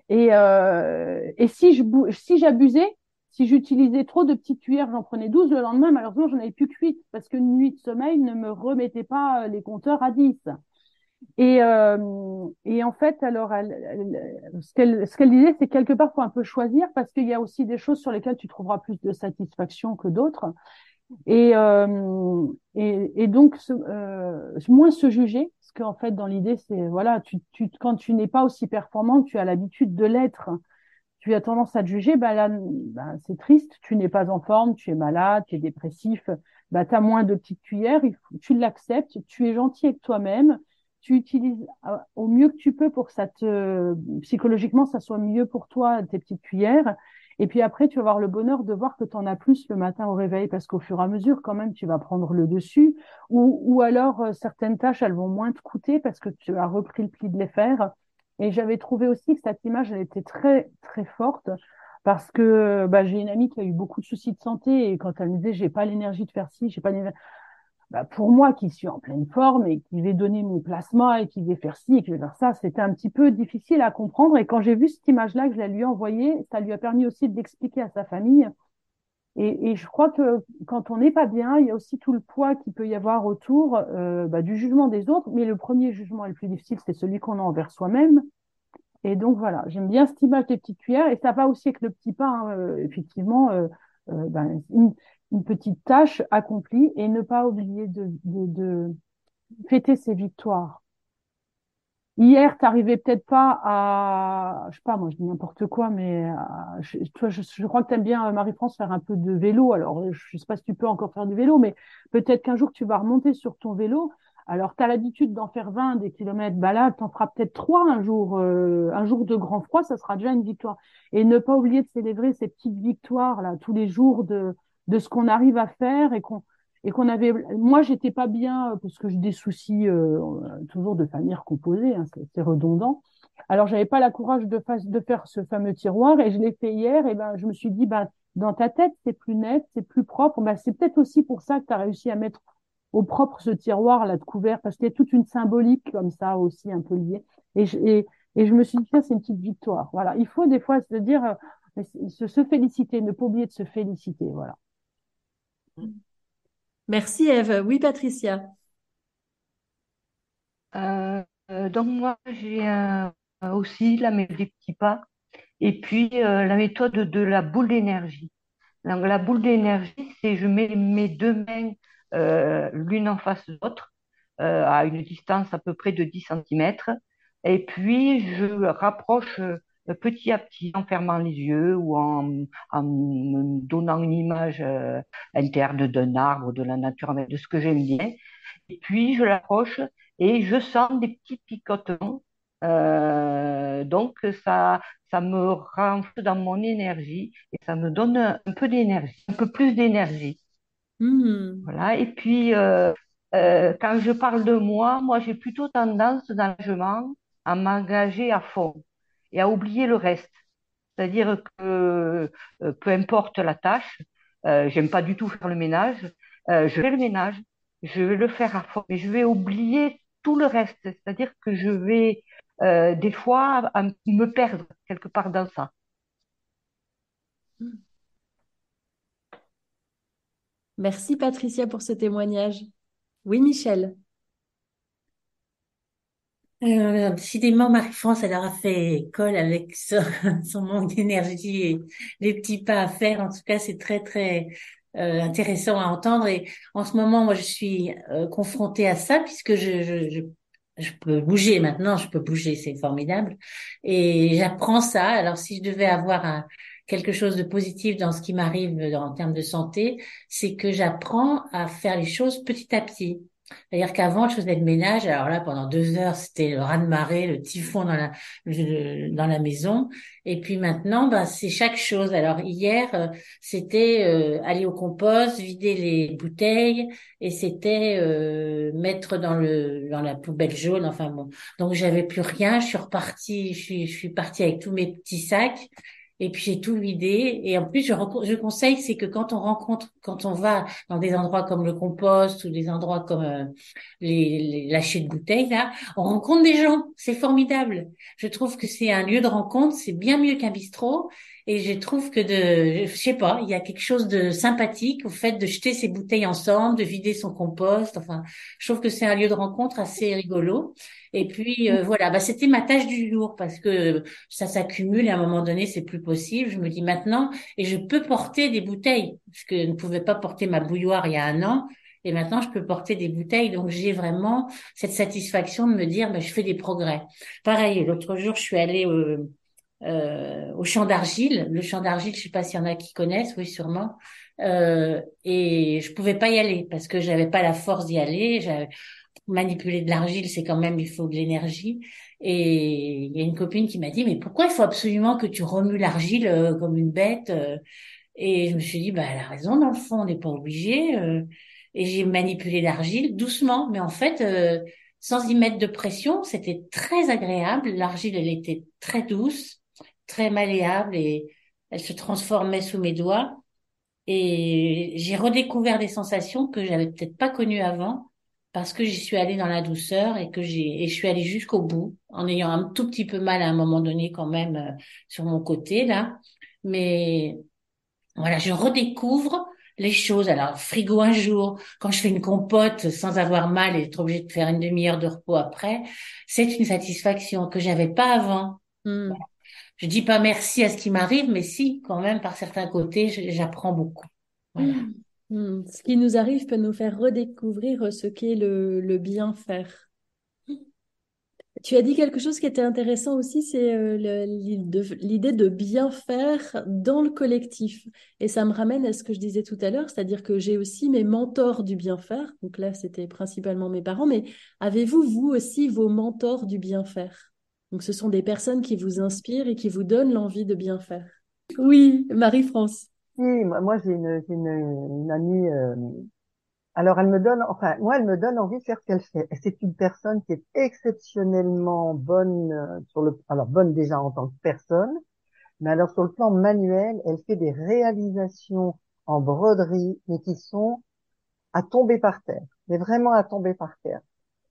Et, euh, et si je si j'abusais, si j'utilisais trop de petites cuillères, j'en prenais 12 le lendemain, malheureusement, j'en avais plus que 8 parce qu'une nuit de sommeil ne me remettait pas les compteurs à 10. Et, euh, et en fait, alors, elle, elle, ce qu'elle ce qu'elle disait, c'est quelque part faut un peu choisir parce qu'il y a aussi des choses sur lesquelles tu trouveras plus de satisfaction que d'autres. Et, euh, et, et, donc, euh, moins se juger, parce qu'en fait, dans l'idée, c'est voilà, tu, tu, quand tu n'es pas aussi performant, tu as l'habitude de l'être. Tu as tendance à te juger, bah là, bah, c'est triste, tu n'es pas en forme, tu es malade, tu es dépressif, bah, tu as moins de petites cuillères, tu l'acceptes, tu es gentil avec toi-même, tu utilises euh, au mieux que tu peux pour que ça te psychologiquement ça soit mieux pour toi tes petites cuillères. Et puis après tu vas avoir le bonheur de voir que tu en as plus le matin au réveil parce qu'au fur et à mesure quand même tu vas prendre le dessus. Ou, alors euh, certaines tâches elles vont moins te coûter parce que tu as repris le pli de les faire. Et j'avais trouvé aussi que cette image elle était très très forte parce que bah, j'ai une amie qui a eu beaucoup de soucis de santé et quand elle me disait j'ai pas l'énergie de faire ci j'ai pas l'énergie bah, pour moi qui suis en pleine forme et qui vais donner mon plasma et qui vais faire ci et qui vais faire ça, c'était un petit peu difficile à comprendre. Et quand j'ai vu cette image-là que je la lui envoyée, ça lui a permis aussi de l'expliquer à sa famille. Et, et, je crois que quand on n'est pas bien, il y a aussi tout le poids qu'il peut y avoir autour euh, bah, du jugement des autres. Mais le premier jugement le plus difficile, c'est celui qu'on a envers soi-même. Et donc voilà, j'aime bien cette image des petites cuillères. Et ça va aussi avec le petit pain, euh, effectivement. Euh, euh ben, une petite tâche accomplie et ne pas oublier de, fêter ses victoires. Hier, t'arrivais peut-être pas à, je sais pas, moi je dis n'importe quoi, mais je, toi, je, je, crois que t'aimes bien Marie-France faire un peu de vélo. Alors, je sais pas si tu peux encore faire du vélo, mais peut-être qu'un jour tu vas remonter sur ton vélo. Alors, tu as l'habitude d'en faire 20 des kilomètres, bah là, t'en feras peut-être trois un jour, euh, un jour de grand froid, ça sera déjà une victoire. Et ne pas oublier de célébrer ces petites victoires là tous les jours de de ce qu'on arrive à faire et qu'on et qu'on avait moi j'étais pas bien euh, parce que j'ai des soucis euh, toujours de famille recomposée hein, c'est redondant. Alors j'avais pas la courage de, de faire ce fameux tiroir et je l'ai fait hier et ben je me suis dit ben dans ta tête c'est plus net c'est plus propre. Ben c'est peut-être aussi pour ça que tu as réussi à mettre au propre ce tiroir là de couvert parce qu'il y a toute une symbolique comme ça aussi un peu liée. Et je, et, et je me suis dit ça c'est une petite victoire. Voilà. Il faut des fois se dire euh, se, se féliciter ne pas oublier de se féliciter. Voilà Merci Eve. Oui, Patricia. Euh, euh, donc moi, j'ai euh, aussi la méthode des petits pas et puis la méthode de la boule d'énergie. Donc la boule d'énergie, c'est je mets mes deux mains l'une en face de l'autre à une distance à peu près de 10 cm et puis je rapproche petit à petit en fermant les yeux ou en, en me donnant une image euh, interne d'un arbre, de la nature, de ce que j'aime bien. Et puis je l'approche et je sens des petits picotements. Euh, donc ça, ça me rentre dans mon énergie et ça me donne un peu d'énergie, un peu plus d'énergie. Mmh. Voilà. Et puis euh, euh, quand je parle de moi, moi j'ai plutôt tendance dans l'engagement à m'engager à fond et à oublier le reste. C'est-à-dire que euh, peu importe la tâche, euh, j'aime pas du tout faire le ménage, euh, je fais le ménage, je vais le faire à fond, mais je vais oublier tout le reste. C'est-à-dire que je vais euh, des fois me perdre quelque part dans ça. Merci Patricia pour ce témoignage. Oui, Michel. Euh, décidément, Marie-France, elle aura fait école avec [laughs] son, manque d'énergie et les petits pas à faire. En tout cas, c'est très, très euh, intéressant à entendre. Et en ce moment, moi, je suis euh, confrontée à ça puisque je, peux bouger maintenant. Je peux bouger, c'est formidable. Et j'apprends ça. Alors, si je devais avoir un, quelque chose de positif dans ce qui m'arrive en termes de santé, c'est que j'apprends à faire les choses petit à petit. C'est-à-dire qu'avant, je faisais le ménage. Alors là, pendant deux heures, c'était le raz-de-marée, le typhon dans la dans la maison. Et puis maintenant, ben, c'est chaque chose. Alors hier, euh, c'était euh, aller au compost, vider les bouteilles, et c'était euh, mettre dans le dans la poubelle jaune. Enfin bon, donc j'avais plus rien. Je suis repartie. Je suis je suis partie avec tous mes petits sacs et puis j'ai tout vidé. Et en plus, je, je conseille, c'est que quand on rencontre, quand on va dans des endroits comme le compost ou des endroits comme euh, les, les de bouteilles, là, on rencontre des gens. C'est formidable. Je trouve que c'est un lieu de rencontre. C'est bien mieux qu'un bistrot. Et je trouve que de, je sais pas, il y a quelque chose de sympathique au fait de jeter ses bouteilles ensemble, de vider son compost. Enfin, je trouve que c'est un lieu de rencontre assez rigolo. Et puis euh, voilà, bah, c'était ma tâche du jour parce que ça s'accumule et à un moment donné c'est plus possible. Je me dis maintenant et je peux porter des bouteilles parce que je ne pouvais pas porter ma bouilloire il y a un an. Et maintenant, je peux porter des bouteilles. Donc, j'ai vraiment cette satisfaction de me dire, bah, je fais des progrès. Pareil, l'autre jour, je suis allée au, euh, au champ d'argile. Le champ d'argile, je sais pas s'il y en a qui connaissent, oui, sûrement. Euh, et je pouvais pas y aller parce que j'avais pas la force d'y aller manipuler de l'argile, c'est quand même, il faut de l'énergie. Et il y a une copine qui m'a dit, mais pourquoi il faut absolument que tu remues l'argile euh, comme une bête euh? Et je me suis dit, bah, elle a raison, dans le fond, on n'est pas obligé. Euh. Et j'ai manipulé l'argile doucement, mais en fait, sans y mettre de pression, c'était très agréable. L'argile, elle était très douce, très malléable et elle se transformait sous mes doigts. Et j'ai redécouvert des sensations que j'avais peut-être pas connues avant parce que j'y suis allée dans la douceur et que j'ai et je suis allée jusqu'au bout en ayant un tout petit peu mal à un moment donné quand même euh, sur mon côté là mais voilà je redécouvre les choses alors frigo un jour quand je fais une compote sans avoir mal et être obligée de faire une demi-heure de repos après c'est une satisfaction que j'avais pas avant hmm. Je dis pas merci à ce qui m'arrive mais si quand même par certains côtés j'apprends beaucoup. Hmm. Hmm, ce qui nous arrive peut nous faire redécouvrir ce qu'est le, bien faire. Tu as dit quelque chose qui était intéressant aussi, c'est euh, l'idée de bien faire dans le collectif. Et ça me ramène à ce que je disais tout à l'heure, c'est-à-dire que j'ai aussi mes mentors du bien faire. Donc là, c'était principalement mes parents, mais avez-vous, vous aussi, vos mentors du bien faire? Donc ce sont des personnes qui vous inspirent et qui vous donnent l'envie de bien faire. Oui, Marie-France moi, j'ai une, une, une, amie. Euh, alors, elle me donne, enfin, moi, elle me donne envie de faire ce qu'elle fait. C'est une personne qui est exceptionnellement bonne euh, sur le, alors bonne déjà en tant que personne, mais alors sur le plan manuel, elle fait des réalisations en broderie, mais qui sont à tomber par terre, mais vraiment à tomber par terre.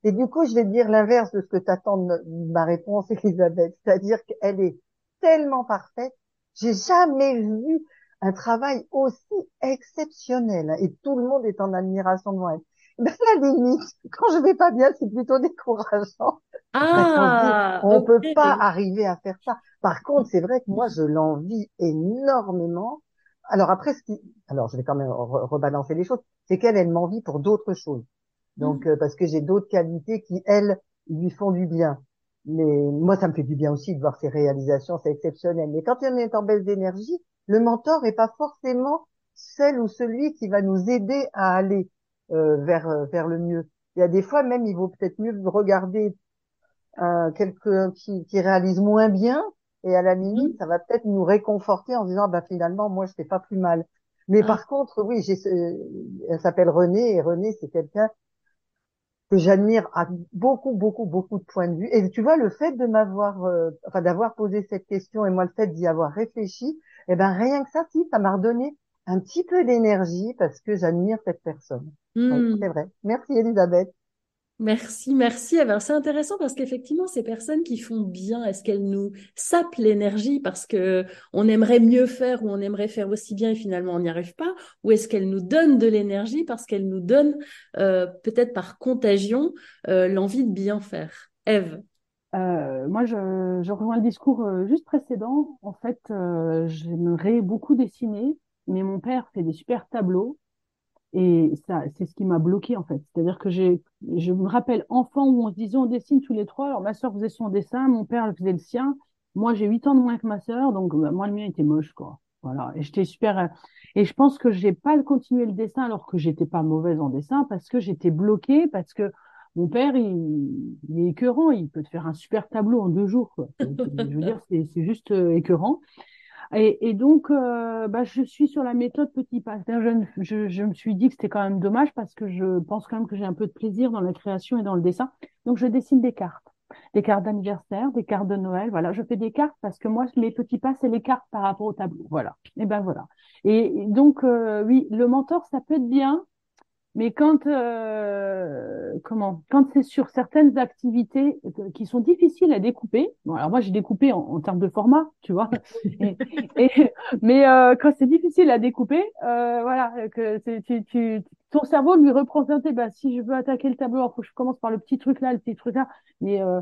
Et du coup, je vais dire l'inverse de ce que t'attends de ma réponse, [laughs] Elisabeth, c'est-à-dire qu'elle est tellement parfaite. J'ai jamais vu un travail aussi exceptionnel et tout le monde est en admiration devant [laughs] elle. Ben, la limite, quand je vais pas bien, c'est plutôt décourageant. Ah, on peut pas arriver à faire ça. Par contre, c'est vrai que moi, je l'envie énormément. Alors après, ce qui, alors je vais quand même rebalancer les choses, c'est qu'elle, elle m'envie pour d'autres choses. Donc, mmh. euh, parce que j'ai d'autres qualités qui, elles, lui font du bien. Mais moi, ça me fait du bien aussi de voir ses réalisations, c'est exceptionnel. Mais quand on est en baisse d'énergie, le mentor n'est pas forcément celle ou celui qui va nous aider à aller euh, vers euh, vers le mieux. Il y a des fois même, il vaut peut-être mieux regarder euh, quelqu'un qui, qui réalise moins bien et à la limite, mmh. ça va peut-être nous réconforter en disant bah finalement moi je fais pas plus mal. Mais ah. par contre, oui, j'ai, elle s'appelle Renée et Renée c'est quelqu'un que j'admire à beaucoup, beaucoup, beaucoup de points de vue. Et tu vois, le fait de m'avoir, euh, enfin, d'avoir posé cette question et moi le fait d'y avoir réfléchi, eh ben, rien que ça, si, ça m'a redonné un petit peu d'énergie parce que j'admire cette personne. Hmm. c'est vrai. Merci, Elisabeth. Merci, merci. Alors, c'est intéressant parce qu'effectivement, ces personnes qui font bien, est-ce qu'elles nous sapent l'énergie parce que on aimerait mieux faire ou on aimerait faire aussi bien et finalement on n'y arrive pas, ou est-ce qu'elles nous donnent de l'énergie parce qu'elles nous donnent euh, peut-être par contagion euh, l'envie de bien faire? Eve. Euh, moi, je, je, rejoins le discours juste précédent. En fait, j'aimerais beaucoup dessiner, mais mon père fait des super tableaux et ça, c'est ce qui m'a bloqué en fait. C'est-à-dire que j'ai, je me rappelle enfant où on se disait on dessine tous les trois. Alors ma sœur faisait son dessin, mon père faisait le sien. Moi j'ai huit ans de moins que ma sœur, donc bah, moi le mien était moche quoi. Voilà. Et j'étais super. euh, Et je pense que j'ai pas continué le dessin alors que j'étais pas mauvaise en dessin parce que j'étais bloquée parce que mon père, il, est écœurant. Il peut te faire un super tableau en deux jours, quoi. C'est- Je veux dire, c'est c'est juste euh, écœurant. Et, et donc, euh, bah, je suis sur la méthode petit pas. Je, je, je me suis dit que c'était quand même dommage parce que je pense quand même que j'ai un peu de plaisir dans la création et dans le dessin. Donc, je dessine des cartes, des cartes d'anniversaire, des cartes de Noël. Voilà, je fais des cartes parce que moi, mes petits pas, c'est les cartes par rapport au tableau. Voilà. Et ben voilà. Et donc, euh, oui, le mentor, ça peut être bien, mais quand euh, comment quand c'est sur certaines activités euh, qui sont difficiles à découper, bon alors moi j'ai découpé en, en termes de format, tu vois, [laughs] et, et- mais euh, quand c'est difficile à découper, euh, voilà que c'est- tu, tu, ton cerveau lui représenter, bah si je veux attaquer le tableau, il faut que je commence par le petit truc là, le petit truc là, mais euh,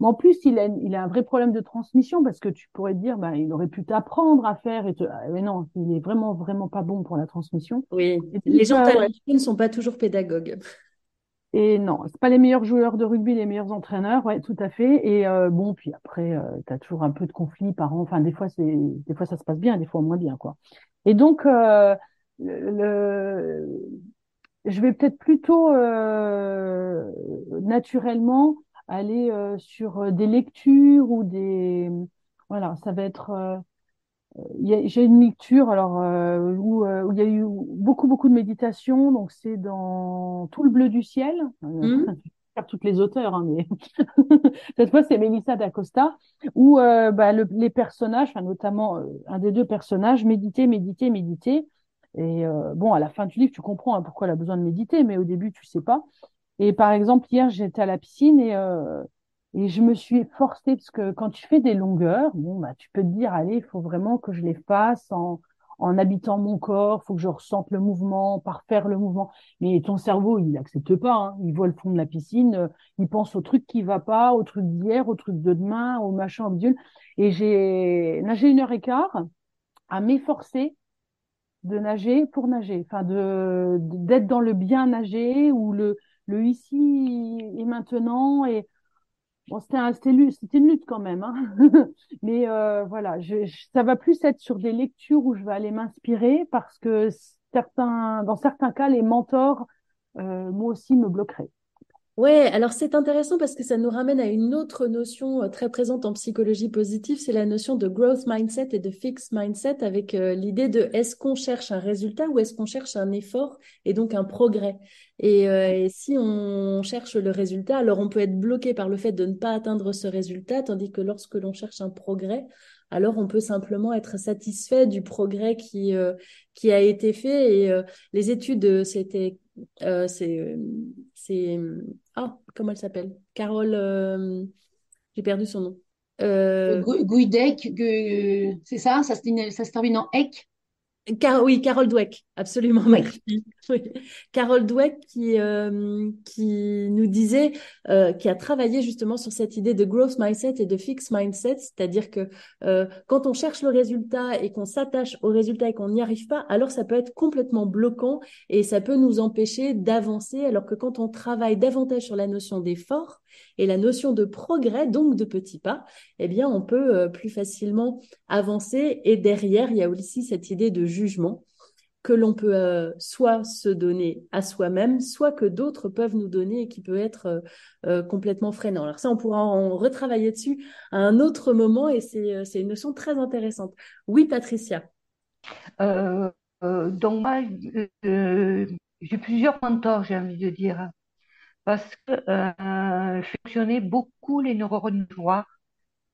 mais en plus, il a, il a un vrai problème de transmission parce que tu pourrais te dire, bah, il aurait pu t'apprendre à faire et te... ah, mais non, il est vraiment, vraiment pas bon pour la transmission. Oui, les gens euh, ouais. talentueux ne sont pas toujours pédagogues. Et non, c'est pas les meilleurs joueurs de rugby, les meilleurs entraîneurs, ouais, tout à fait. Et euh, bon, puis après, euh, tu as toujours un peu de conflit par an. Enfin, des fois, c'est, des fois, ça se passe bien, des fois moins bien, quoi. Et donc, euh, le, je vais peut-être plutôt euh, naturellement aller euh, sur euh, des lectures ou des, voilà, ça va être. euh, j'ai une lecture alors euh, où, où il y a eu beaucoup beaucoup de méditation donc c'est dans Tout le bleu du ciel. [laughs] Faire toutes les auteurs hein, mais [laughs] cette fois c'est Melissa d'Acosta où euh, bah, le- les personnages enfin, notamment euh, un des deux personnages méditer méditer méditer et bon à la fin du livre tu comprends hein, pourquoi elle a besoin de méditer mais au début tu sais pas et par exemple hier j'étais à la piscine et euh, et je me suis forcée, parce que quand tu fais des longueurs, bon, bah, tu peux te dire, allez, il faut vraiment que je les fasse en, en habitant mon corps, faut que je ressente le mouvement, par faire le mouvement. Mais ton cerveau, il n'accepte pas, hein. Il voit le fond de la piscine, euh, il pense au truc qui va pas, au truc d'hier, au truc de demain, au machin, au. Et j'ai nagé une heure et quart à m'efforcer de nager pour nager, enfin de d'être dans le bien nager ou le le ici et maintenant et Bon, c'était un- une lutte quand même, hein. [laughs] Mais euh, voilà, ça va plus être sur des lectures où je vais aller m'inspirer parce que certains, dans certains cas, les mentors, euh, moi aussi, me bloqueraient. Ouais, alors c'est intéressant parce que ça nous ramène à une autre notion euh, très présente en psychologie positive, c'est la notion de growth mindset et de fixed mindset avec euh, l'idée de est-ce qu'on cherche un résultat ou est-ce qu'on cherche un effort et donc un progrès. Et, euh, et si on cherche le résultat, alors on peut être bloqué par le fait de ne pas atteindre ce résultat, tandis que lorsque l'on cherche un progrès, alors on peut simplement être satisfait du progrès qui, euh, qui a été fait. Et les études, c'était, c'est, c'est, ah, comment elle s'appelle? Carole, euh, j'ai perdu son nom. Euh, Gu- c'est ça? Ça se, termine- ça se termine en ec? Car- oui, Carole Dweck, absolument, Oui. Carole Dweck qui, euh, qui nous disait, euh, qui a travaillé justement sur cette idée de growth mindset et de fixed mindset, c'est-à-dire que euh, quand on cherche le résultat et qu'on s'attache au résultat et qu'on n'y arrive pas, alors ça peut être complètement bloquant et ça peut nous empêcher d'avancer, alors que quand on travaille davantage sur la notion d'effort et la notion de progrès, donc de petits pas, eh bien, on peut euh, plus facilement avancer. Et derrière, il y a aussi cette idée de jugement que l'on peut euh, soit se donner à soi-même, soit que d'autres peuvent nous donner et qui peut être euh, complètement freinant. Alors ça, on pourra en retravailler dessus à un autre moment et c'est une notion très intéressante. Oui, Patricia. Donc moi, j'ai plusieurs mentors, j'ai envie de dire, parce que euh, fonctionner beaucoup les neurones.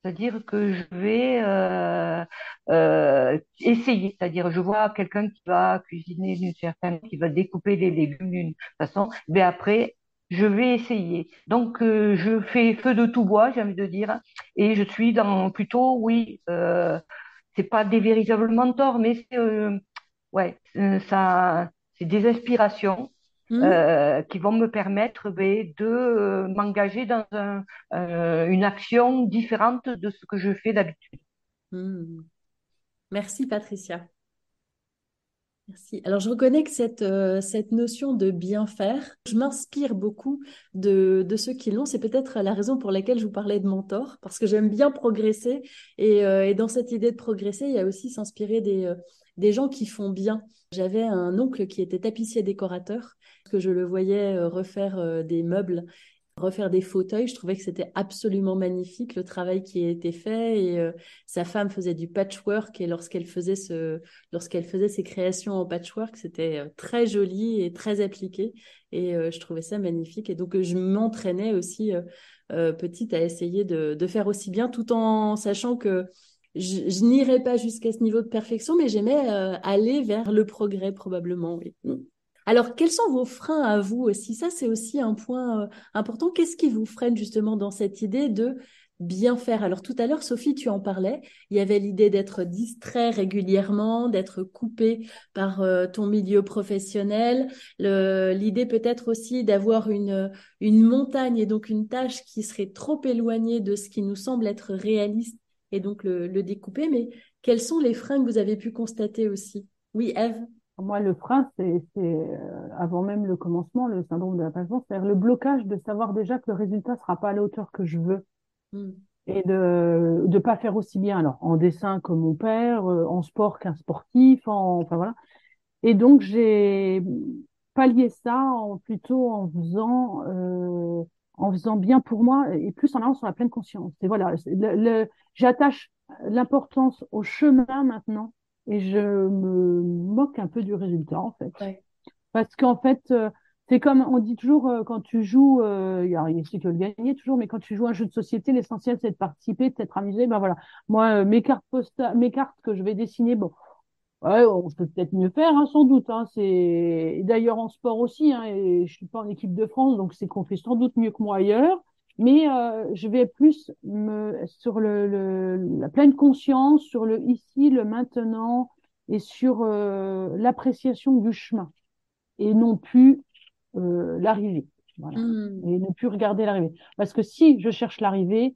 C'est-à-dire que je vais euh, euh, essayer, c'est-à-dire je vois quelqu'un qui va cuisiner d'une certaine, qui va découper les légumes d'une façon, mais après je vais essayer. Donc euh, je fais feu de tout bois, j'ai envie de dire, et je suis dans plutôt, oui, euh, c'est pas des véritables mentors, mais c'est euh, ouais, ça, c'est des inspirations Hmm euh, qui vont me permettre ben, de euh, m'engager dans un, euh, une action différente de ce que je fais d'habitude. Hmm. Merci, Patricia. Merci. Alors, je reconnais que cette, cette notion de bien faire, je m'inspire beaucoup de, de ceux qui l'ont. C'est peut-être la raison pour laquelle je vous parlais de mentor, parce que j'aime bien progresser. Et, et, dans cette idée de progresser, il y a aussi s'inspirer des, des gens qui font bien. J'avais un oncle qui était tapissier décorateur, que je le voyais refaire des meubles refaire des fauteuils. Je trouvais que c'était absolument magnifique le travail qui été fait et euh, sa femme faisait du patchwork et lorsqu'elle faisait ce, lorsqu'elle faisait ses créations en patchwork, c'était euh, très joli et très appliqué et euh, je trouvais ça magnifique et donc je m'entraînais aussi petite à essayer de, faire aussi bien tout en sachant que je, je n'irais pas jusqu'à ce niveau de perfection, mais j'aimais aller vers le progrès probablement. Oui. Alors, quels sont vos freins à vous aussi? Ça, c'est aussi un point euh, important. Qu'est-ce qui vous freine justement dans cette idée de bien faire? Alors, tout à l'heure, Sophie, tu en parlais. Il y avait l'idée d'être distrait régulièrement, d'être coupé par euh, ton milieu professionnel. L'idée peut-être aussi d'avoir une, une montagne et donc une tâche qui serait trop éloignée de ce qui nous semble être réaliste et donc le, le découper. Mais quels sont les freins que vous avez pu constater aussi? Oui, Eve? Moi, le frein, c'est euh, avant même le commencement, le syndrome de la page c'est-à-dire le blocage de savoir déjà que le résultat sera pas à la hauteur que je veux mm. et de de pas faire aussi bien. Alors en dessin que mon père, euh, en sport qu'un sportif, en, enfin voilà. Et donc j'ai pallié ça en plutôt en faisant euh, en faisant bien pour moi et plus en allant sur la pleine conscience. Et voilà, le j'attache l'importance au chemin maintenant et je me moque un peu du résultat en fait. Parce qu'en fait, euh, c'est comme on dit toujours euh, quand tu joues, euh, il y a rien qui le gagner toujours, mais quand tu joues un jeu de société, l'essentiel c'est de participer, de s'être amusé. Ben voilà, moi mes cartes postales, mes cartes que je vais dessiner, bon, ouais, on peut peut-être mieux faire, hein, sans doute. Hein, c'est d'ailleurs en sport aussi, hein, et je suis pas en équipe de France, donc c'est qu'on fait sans doute mieux que moi ailleurs mais euh, je vais plus me sur le, le, la pleine conscience, sur le ici, le maintenant et sur euh, l'appréciation du chemin et non plus euh, l'arrivée. Voilà. Mmh. Et ne plus regarder l'arrivée. Parce que si je cherche l'arrivée,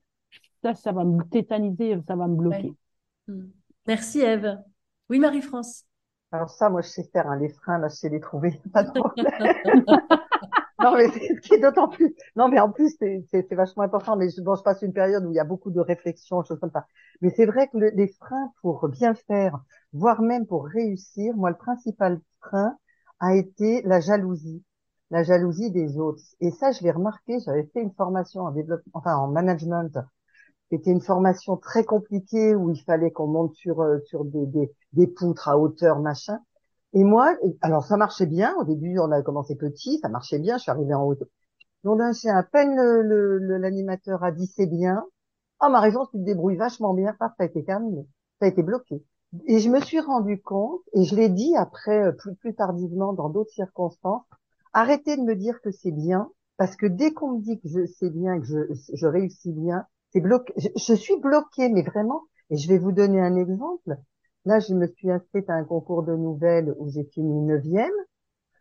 ça, ça va me tétaniser, ça va me bloquer. Mmh. Merci Eve. Oui, Marie-France. Alors ça, moi, je sais faire hein, les freins, là, je sais les trouver, [laughs] pas de [laughs] non, mais ce d'autant plus. Non, mais en plus, c'est vachement important. Mais je, bon, je passe une période où il y a beaucoup de réflexions, choses comme ça. Mais c'est vrai que les freins pour bien faire, voire même pour réussir, moi, le principal frein a été la jalousie, la jalousie des autres. Et ça, je l'ai remarqué. J'avais fait une formation en développement, enfin en management. C'était une formation très compliquée où il fallait qu'on monte sur euh, sur des, des, des poutres à hauteur, machin. Et moi, alors ça marchait bien. Au début, on a commencé petit, ça marchait bien. Je suis arrivée en haut. Donc d'un à peine l'animateur a dit c'est bien. Ah, ma raison, tu te débrouilles vachement bien. ça a été terminé. Ça a été bloqué. Et je me suis rendu compte, et je l'ai dit après, euh, plus, plus tardivement, dans d'autres circonstances, arrêtez de me dire que c'est bien, parce que dès qu'on me dit que je sais bien, que je, je réussis bien, c'est bloqué. Je, je, suis bloquée, mais vraiment. Et je vais vous donner un exemple. Là, je me suis inscrite à un concours de nouvelles où j'ai fini neuvième.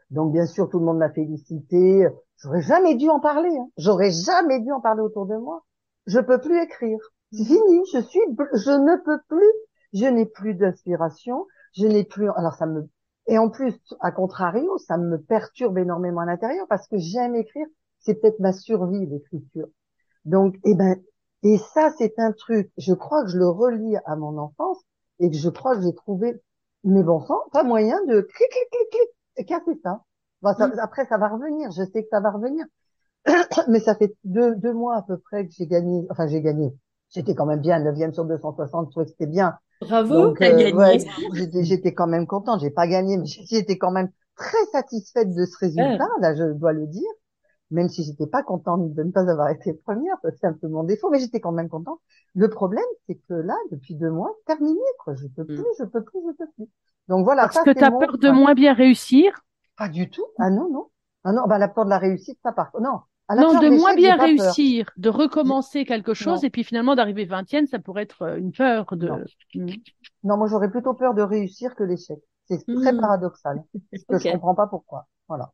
Donc, bien sûr, tout le monde m'a félicité. J'aurais jamais dû en parler. Hein. J'aurais jamais dû en parler autour de moi. Je peux plus écrire. C'est fini. Je suis, je ne peux plus. Je n'ai plus d'inspiration. Je n'ai plus. Alors, ça me. Et en plus, à contrario, ça me perturbe énormément à l'intérieur parce que j'aime écrire. C'est peut-être ma survie l'écriture. Donc, eh ben, et ça, c'est un truc. Je crois que je le relie à mon enfance et que je crois que j'ai trouvé, mes bons sens, pas moyen de clic, clic, clic, clic, casser ça. ça mm. Après, ça va revenir. Je sais que ça va revenir. [coughs] Mais ça fait deux, deux mois à peu près que j'ai gagné. Enfin, j'ai gagné. J'étais quand même bien, 9e sur 260, je trouvais que c'était bien. Bravo, t'as euh, gagné. j'étais quand même contente. J'ai pas gagné, mais [laughs] j'étais quand même très satisfaite de ce résultat. Là, je dois le dire même si j'étais pas contente de ne pas avoir été première, c'est un peu mon défaut, mais j'étais quand même contente. Le problème, c'est que là, depuis deux mois, terminé, quoi. Je peux mm. plus, je peux plus, je peux plus. Donc voilà. Parce que tu as peur de moins bien réussir? Pas du tout. Ah non, non. Ah non, bah la peur de la réussite, ça part. Non. non, de moins bien réussir, de recommencer quelque chose et puis finalement d'arriver vingtième, ça pourrait être euh, une peur de. Non, mm. moi j'aurais plutôt peur de réussir que l'échec. C'est très mm. paradoxal. [laughs] que je comprends pas pourquoi. Voilà.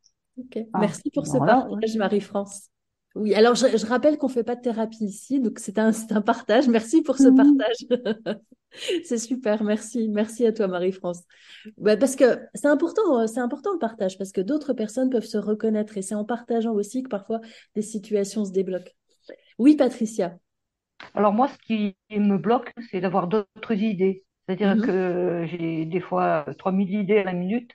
Ah, Merci pour ce partage, Marie-France. Oui, alors je, rappelle qu'on fait pas de thérapie ici, donc c'est un, un partage. Merci pour ce mmh. partage. [laughs] C'est super, merci, merci à toi Marie-France. Bah, parce que c'est important, euh, c'est important le partage parce que d'autres personnes peuvent se reconnaître et c'est en partageant aussi que parfois des situations se débloquent. Oui, Patricia. Alors moi, ce qui me bloque, c'est d'avoir d'autres idées. C'est-à-dire Mhm. que j'ai des fois 3000 idées à la minute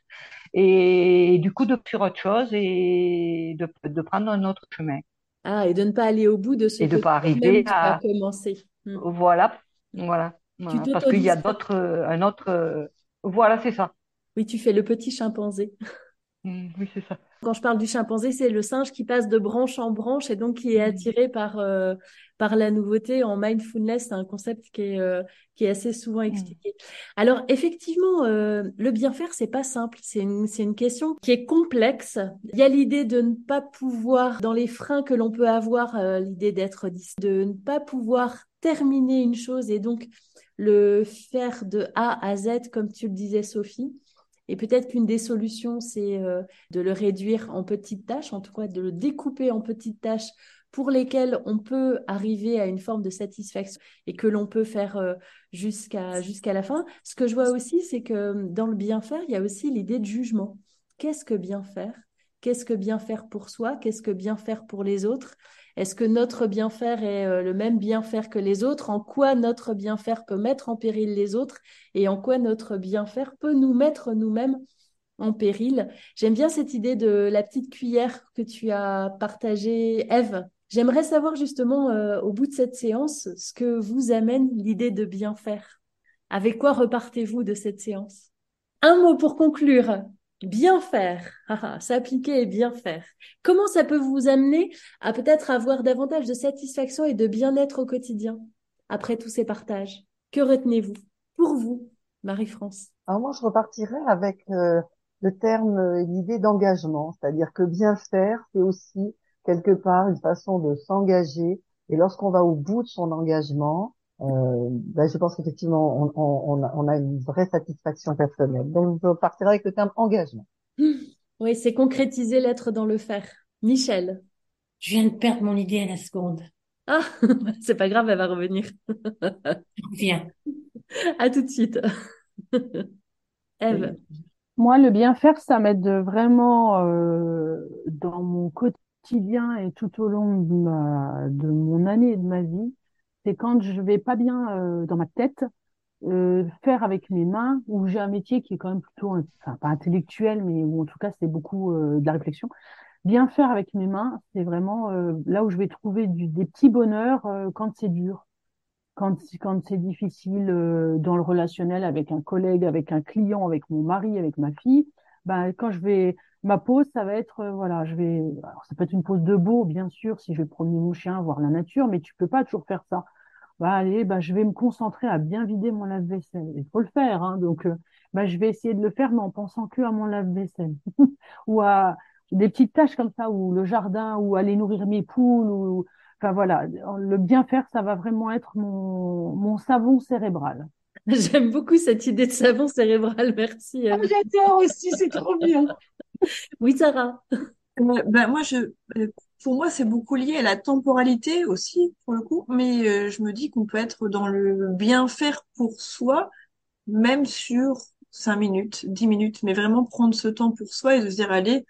et du coup de sur autre chose et de, de prendre un autre chemin Ah, et de ne pas aller au bout de ce et de que pas arriver à commencé. Hmm. voilà voilà, voilà. parce qu'il y a d'autres un autre euh, voilà c'est ça Oui, tu fais le petit chimpanzé. Mm, oui c'est ça Quand je parle du chimpanzé, c'est le singe qui passe de branche en branche et donc qui est Mm. attiré par, euh, par la nouveauté. En mindfulness, c'est un concept qui est, euh, qui est assez souvent Mm. expliqué. Alors, effectivement, euh, le bien faire, c'est pas simple. C'est une, c'est une question qui est complexe. Il y a l'idée de ne pas pouvoir, dans les freins que l'on peut avoir, l'idée d'être, de ne pas pouvoir terminer une chose et donc le faire de A à Z, comme tu le disais, Sophie. Et peut-être qu'une des solutions, c'est euh, de le réduire en petites tâches, en tout cas de le découper en petites tâches pour lesquelles on peut arriver à une forme de satisfaction et que l'on peut faire euh, jusqu'à jusqu'à la fin. Ce que je vois aussi, c'est que dans le bien faire, il y a aussi l'idée de jugement. Qu'est-ce que bien faire? Qu'est-ce que bien faire pour soi? Qu'est-ce que bien faire pour les autres? Est-ce que notre bien faire est euh, le même bien faire que les autres? En quoi notre bien faire peut mettre en péril les autres? Et en quoi notre bien faire peut nous mettre nous-mêmes en péril? J'aime bien cette idée de la petite cuillère que tu as partagée, Eve. J'aimerais savoir justement, euh, au bout de cette séance, ce que vous amène l'idée de bien faire. Avec quoi repartez-vous de cette séance? Un mot pour conclure. Bien faire, [laughs] Ah, ah, s'appliquer et bien faire. Comment ça peut vous amener à peut-être avoir davantage de satisfaction et de bien-être au quotidien après tous ces partages? Que retenez-vous? Pour vous, Marie-France. Alors moi, je repartirais avec euh, le terme, euh, l'idée d'engagement, c'est-à-dire que bien faire, c'est aussi quelque part une façon de s'engager. Et lorsqu'on va au bout de son engagement, euh, ben, je pense qu'effectivement, on, on, on a, on a une vraie satisfaction personnelle. Donc, je repartirais avec le terme engagement. [laughs] Oui, c'est concrétiser l'être dans le faire. Michel. Je viens de perdre mon idée à la seconde. Ah, [laughs] c'est pas grave, elle va revenir. Viens. [laughs] À tout de suite. Eve. Moi, le bien faire, ça m'aide vraiment euh, dans mon quotidien et tout au long de, ma, de mon année et de ma vie. C'est quand je vais pas bien euh, dans ma tête, euh, faire avec mes mains, où j'ai un métier qui est quand même plutôt, enfin pas intellectuel, mais où en tout cas c'est beaucoup euh, de la réflexion. Bien faire avec mes mains, c'est vraiment là où je vais trouver des petits bonheurs quand c'est dur quand, quand c'est difficile dans le relationnel avec un collègue, avec un client, avec mon mari, avec ma fille, ben, quand je vais, ma pause, ça va être, voilà, je vais, ça peut être une pause de beau, bien sûr, si je vais promener mon chien, voir la nature, mais tu peux pas toujours faire ça. Bah, allez, bah, je vais me concentrer à bien vider mon lave-vaisselle. Il faut le faire, hein, donc, euh, bah, je vais essayer de le faire, mais en pensant que à mon lave-vaisselle. [laughs] ou à des petites tâches comme ça, ou le jardin, ou aller nourrir mes poules, ou, Enfin voilà, le bien faire, ça va vraiment être mon, mon savon cérébral. [laughs] J'aime beaucoup cette idée de savon cérébral, merci. Ah, Eve. j'adore aussi, c'est trop bien. [laughs] Oui, Sarah. Euh, ben moi, je, euh, pour moi, c'est beaucoup lié à la temporalité aussi, pour le coup. Mais euh, je me dis qu'on peut être dans le bien faire pour soi, même sur cinq minutes, dix minutes, mais vraiment prendre ce temps pour soi et de se dire, allez,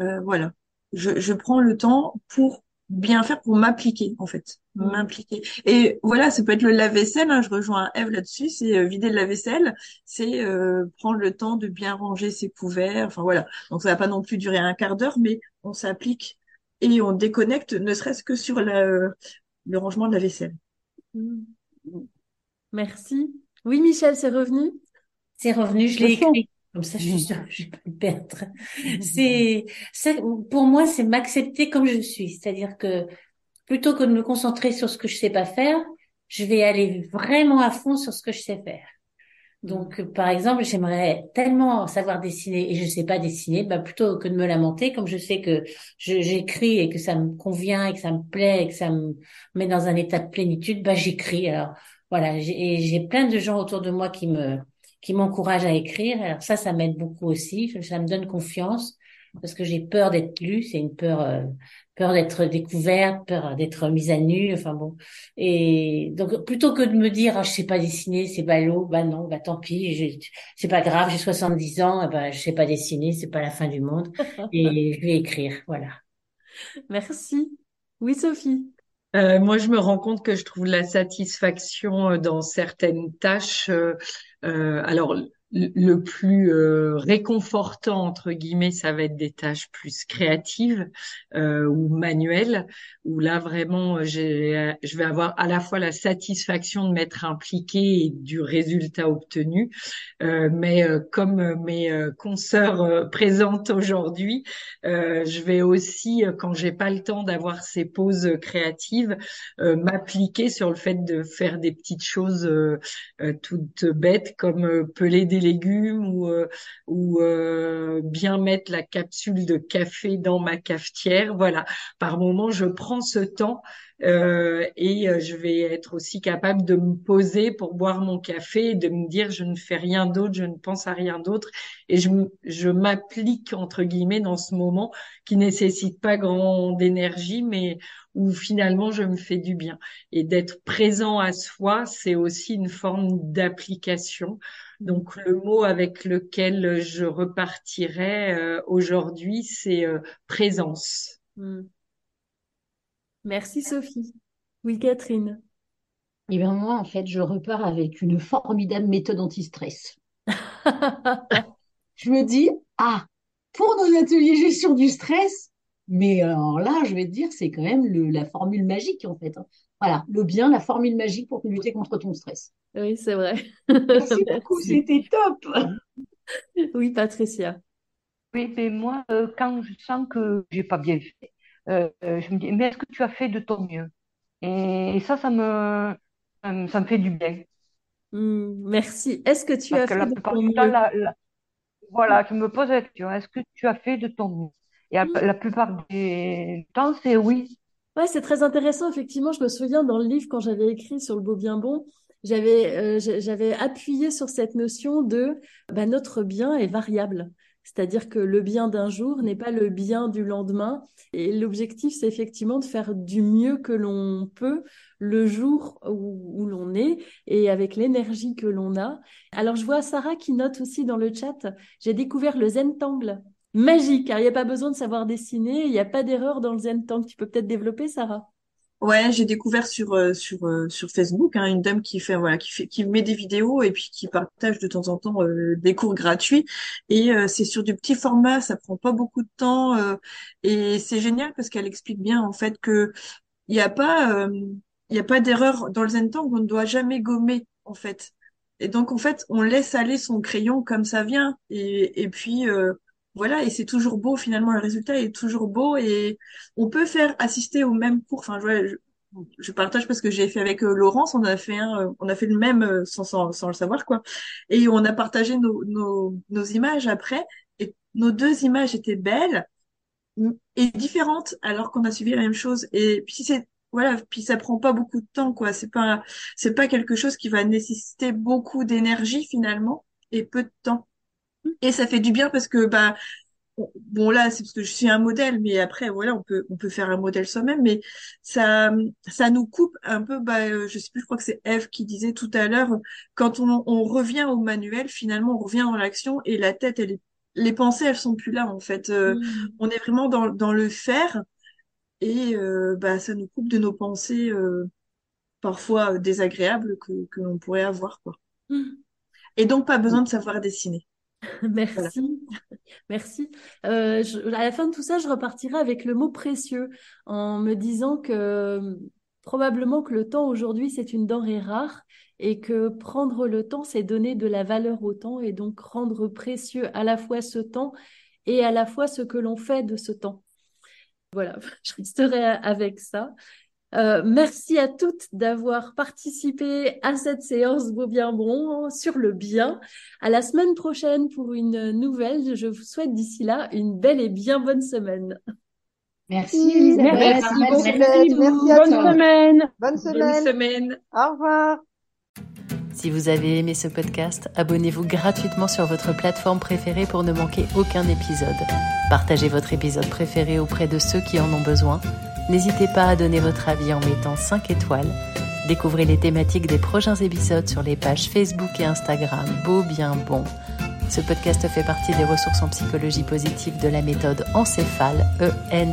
euh, voilà, je, je prends le temps pour bien faire, pour m'appliquer, en fait, m'impliquer. Et voilà, ça peut être le lave-vaisselle, hein, je rejoins Eve là-dessus, c'est euh, vider le lave-vaisselle, c'est euh, prendre le temps de bien ranger ses couverts, enfin voilà. Donc ça va pas non plus durer un quart d'heure, mais on s'applique et on déconnecte, ne serait-ce que sur la, le rangement de la vaisselle. Mm. Merci. Oui, Michel, c'est revenu? C'est revenu, je l'ai écrit. Comme ça, je suis sûre que je vais pas le perdre. C'est, ça, pour moi, c'est m'accepter comme je suis. C'est-à-dire que plutôt que de me concentrer sur ce que je sais pas faire, je vais aller vraiment à fond sur ce que je sais faire. Donc, par exemple, j'aimerais tellement savoir dessiner et je sais pas dessiner, bah, plutôt que de me lamenter, comme je sais que j'écris et que ça me convient et que ça me plaît et que ça me met dans un état de plénitude, bah, j'écris. Alors, voilà, j'ai plein de gens autour de moi qui me qui m'encouragent à écrire. Alors ça, ça m'aide beaucoup aussi. Ça me donne confiance. Parce que j'ai peur d'être lue, c'est une peur, euh, peur d'être découverte, peur d'être mise à nu, enfin bon. Et donc plutôt que de me dire, ah, je sais pas dessiner, c'est ballot, bah non, bah tant pis, c'est pas grave, j'ai 70 ans, bah je sais pas dessiner, c'est pas la fin du monde, et [laughs] je vais écrire, voilà. Merci. Oui, Sophie. Euh, moi, je me rends compte que je trouve la satisfaction euh, dans certaines tâches. Euh, euh alors, le plus euh, réconfortant entre guillemets, ça va être des tâches plus créatives euh, ou manuelles, où là vraiment, je vais avoir à la fois la satisfaction de m'être impliquée et du résultat obtenu. Euh, mais euh, comme mes euh, consoeurs présentes aujourd'hui, je vais aussi, quand j'ai pas le temps d'avoir ces pauses créatives, m'appliquer sur le fait de faire des petites choses toutes bêtes comme peler des légumes ou, euh, ou euh, bien mettre la capsule de café dans ma cafetière. Voilà, par moment, je prends ce temps euh, et euh, je vais être aussi capable de me poser pour boire mon café et de me dire je ne fais rien d'autre, je ne pense à rien d'autre et je, je m'applique entre guillemets dans ce moment qui nécessite pas grand d'énergie mais où finalement je me fais du bien et d'être présent à soi c'est aussi une forme d'application donc le mot avec lequel je repartirai euh, aujourd'hui c'est présence. Hmm. Merci Sophie. Oui, Catherine. Eh bien, moi, en fait, je repars avec une formidable méthode anti-stress. [laughs] je me dis, ah, pour nos ateliers gestion du stress, mais alors là, je vais te dire, c'est quand même le, la formule magique, en fait. Hein. Voilà, le bien, la formule magique pour lutter contre ton stress. Oui, c'est vrai. Merci [laughs] beaucoup, c'était top. Oui, Patricia. Oui, mais moi, euh, quand je sens que j'ai pas bien fait, euh, je me dis, mais est-ce que tu as fait de ton mieux? Et, ça, ça me, ça me, fait du bien. Hmm, merci. Est-ce que tu as fait de ton mieux? voilà, je me pose la question, est-ce que tu as fait de ton mieux? Et hmm. la plupart du temps, c'est oui. Ouais, c'est très intéressant. Effectivement, je me souviens dans le livre, quand j'avais écrit sur le beau bien bon, j'avais euh, j'avais appuyé sur cette notion de bah, notre bien est variable. C'est-à-dire que le bien d'un jour n'est pas le bien du lendemain. Et l'objectif, c'est effectivement de faire du mieux que l'on peut le jour où, l'on est et avec l'énergie que l'on a. Alors, je vois Sarah qui note aussi dans le chat, j'ai découvert le Zentangle. Magique, car il n'y a pas besoin de savoir dessiner, il n'y a pas d'erreur dans le Zentangle. Tu peux peut-être développer, Sarah? Ouais, j'ai découvert sur euh, sur euh, sur Facebook hein, une dame qui fait voilà qui fait qui met des vidéos et puis qui partage de temps en temps euh, des cours gratuits et c'est sur du petit format, ça prend pas beaucoup de temps et c'est génial parce qu'elle explique bien en fait que il n'y a pas il y a pas d'erreur dans le Zentangle, on ne doit jamais gommer en fait. Et donc en fait, on laisse aller son crayon comme ça vient et et puis voilà, et c'est toujours beau, finalement, le résultat est toujours beau et on peut faire assister au même cours. Enfin, je, je, partage parce que j'ai fait avec euh, Laurence, on a fait un, euh, on a fait le même euh, sans, sans, sans, le savoir, quoi. Et on a partagé nos, nos, nos images après et nos deux images étaient belles et différentes alors qu'on a suivi la même chose. Et puis c'est voilà, puis ça prend pas beaucoup de temps, quoi. C'est pas, c'est pas quelque chose qui va nécessiter beaucoup d'énergie finalement et peu de temps. Et ça fait du bien parce que bah bon là c'est parce que je suis un modèle mais après voilà on peut on peut faire un modèle soi-même mais ça ça nous coupe un peu bah euh, je sais plus je crois que c'est Eve qui disait tout à l'heure quand on, on revient au manuel finalement on revient dans l'action et la tête elle est les pensées elles sont plus là en fait euh, mmh. on est vraiment dans dans le faire et euh, bah ça nous coupe de nos pensées parfois désagréables que que l'on pourrait avoir quoi mmh. et donc pas besoin de savoir dessiner [laughs] Merci. [laughs] Merci. Euh, à la fin de tout ça, je repartirai avec le mot précieux en me disant que probablement que le temps aujourd'hui, c'est une denrée rare et que prendre le temps, c'est donner de la valeur au temps et donc rendre précieux à la fois ce temps et à la fois ce que l'on fait de ce temps. Voilà, [laughs] je resterai avec ça. Euh, merci à toutes d'avoir participé à cette séance Beau Bien Bon sur le bien. À la semaine prochaine pour une nouvelle. Je vous souhaite d'ici là une belle et bien bonne semaine. Merci Elisabeth. Merci, merci, merci, bonne, semaine. Bonne semaine. Bonne semaine. Au revoir. Si vous avez aimé ce podcast, abonnez-vous gratuitement sur votre plateforme préférée pour ne manquer aucun épisode. Partagez votre épisode préféré auprès de ceux qui en ont besoin. N'hésitez pas à donner votre avis en mettant 5 étoiles. Découvrez les thématiques des prochains épisodes sur les pages Facebook et Instagram Beau Bien Bon. Ce podcast fait partie des ressources en psychologie positive de la méthode Encéphale, E-N-C-E-F-A-L.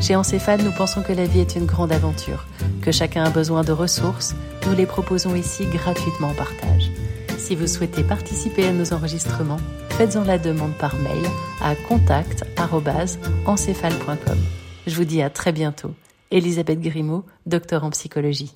Chez Encéphale, nous pensons que la vie est une grande aventure, que chacun a besoin de ressources. Nous les proposons ici gratuitement en partage. Si vous souhaitez participer à nos enregistrements, faites-en la demande par mail à contact.encéphale.com. Je vous dis à très bientôt. Elisabeth Grimaud, docteur en psychologie.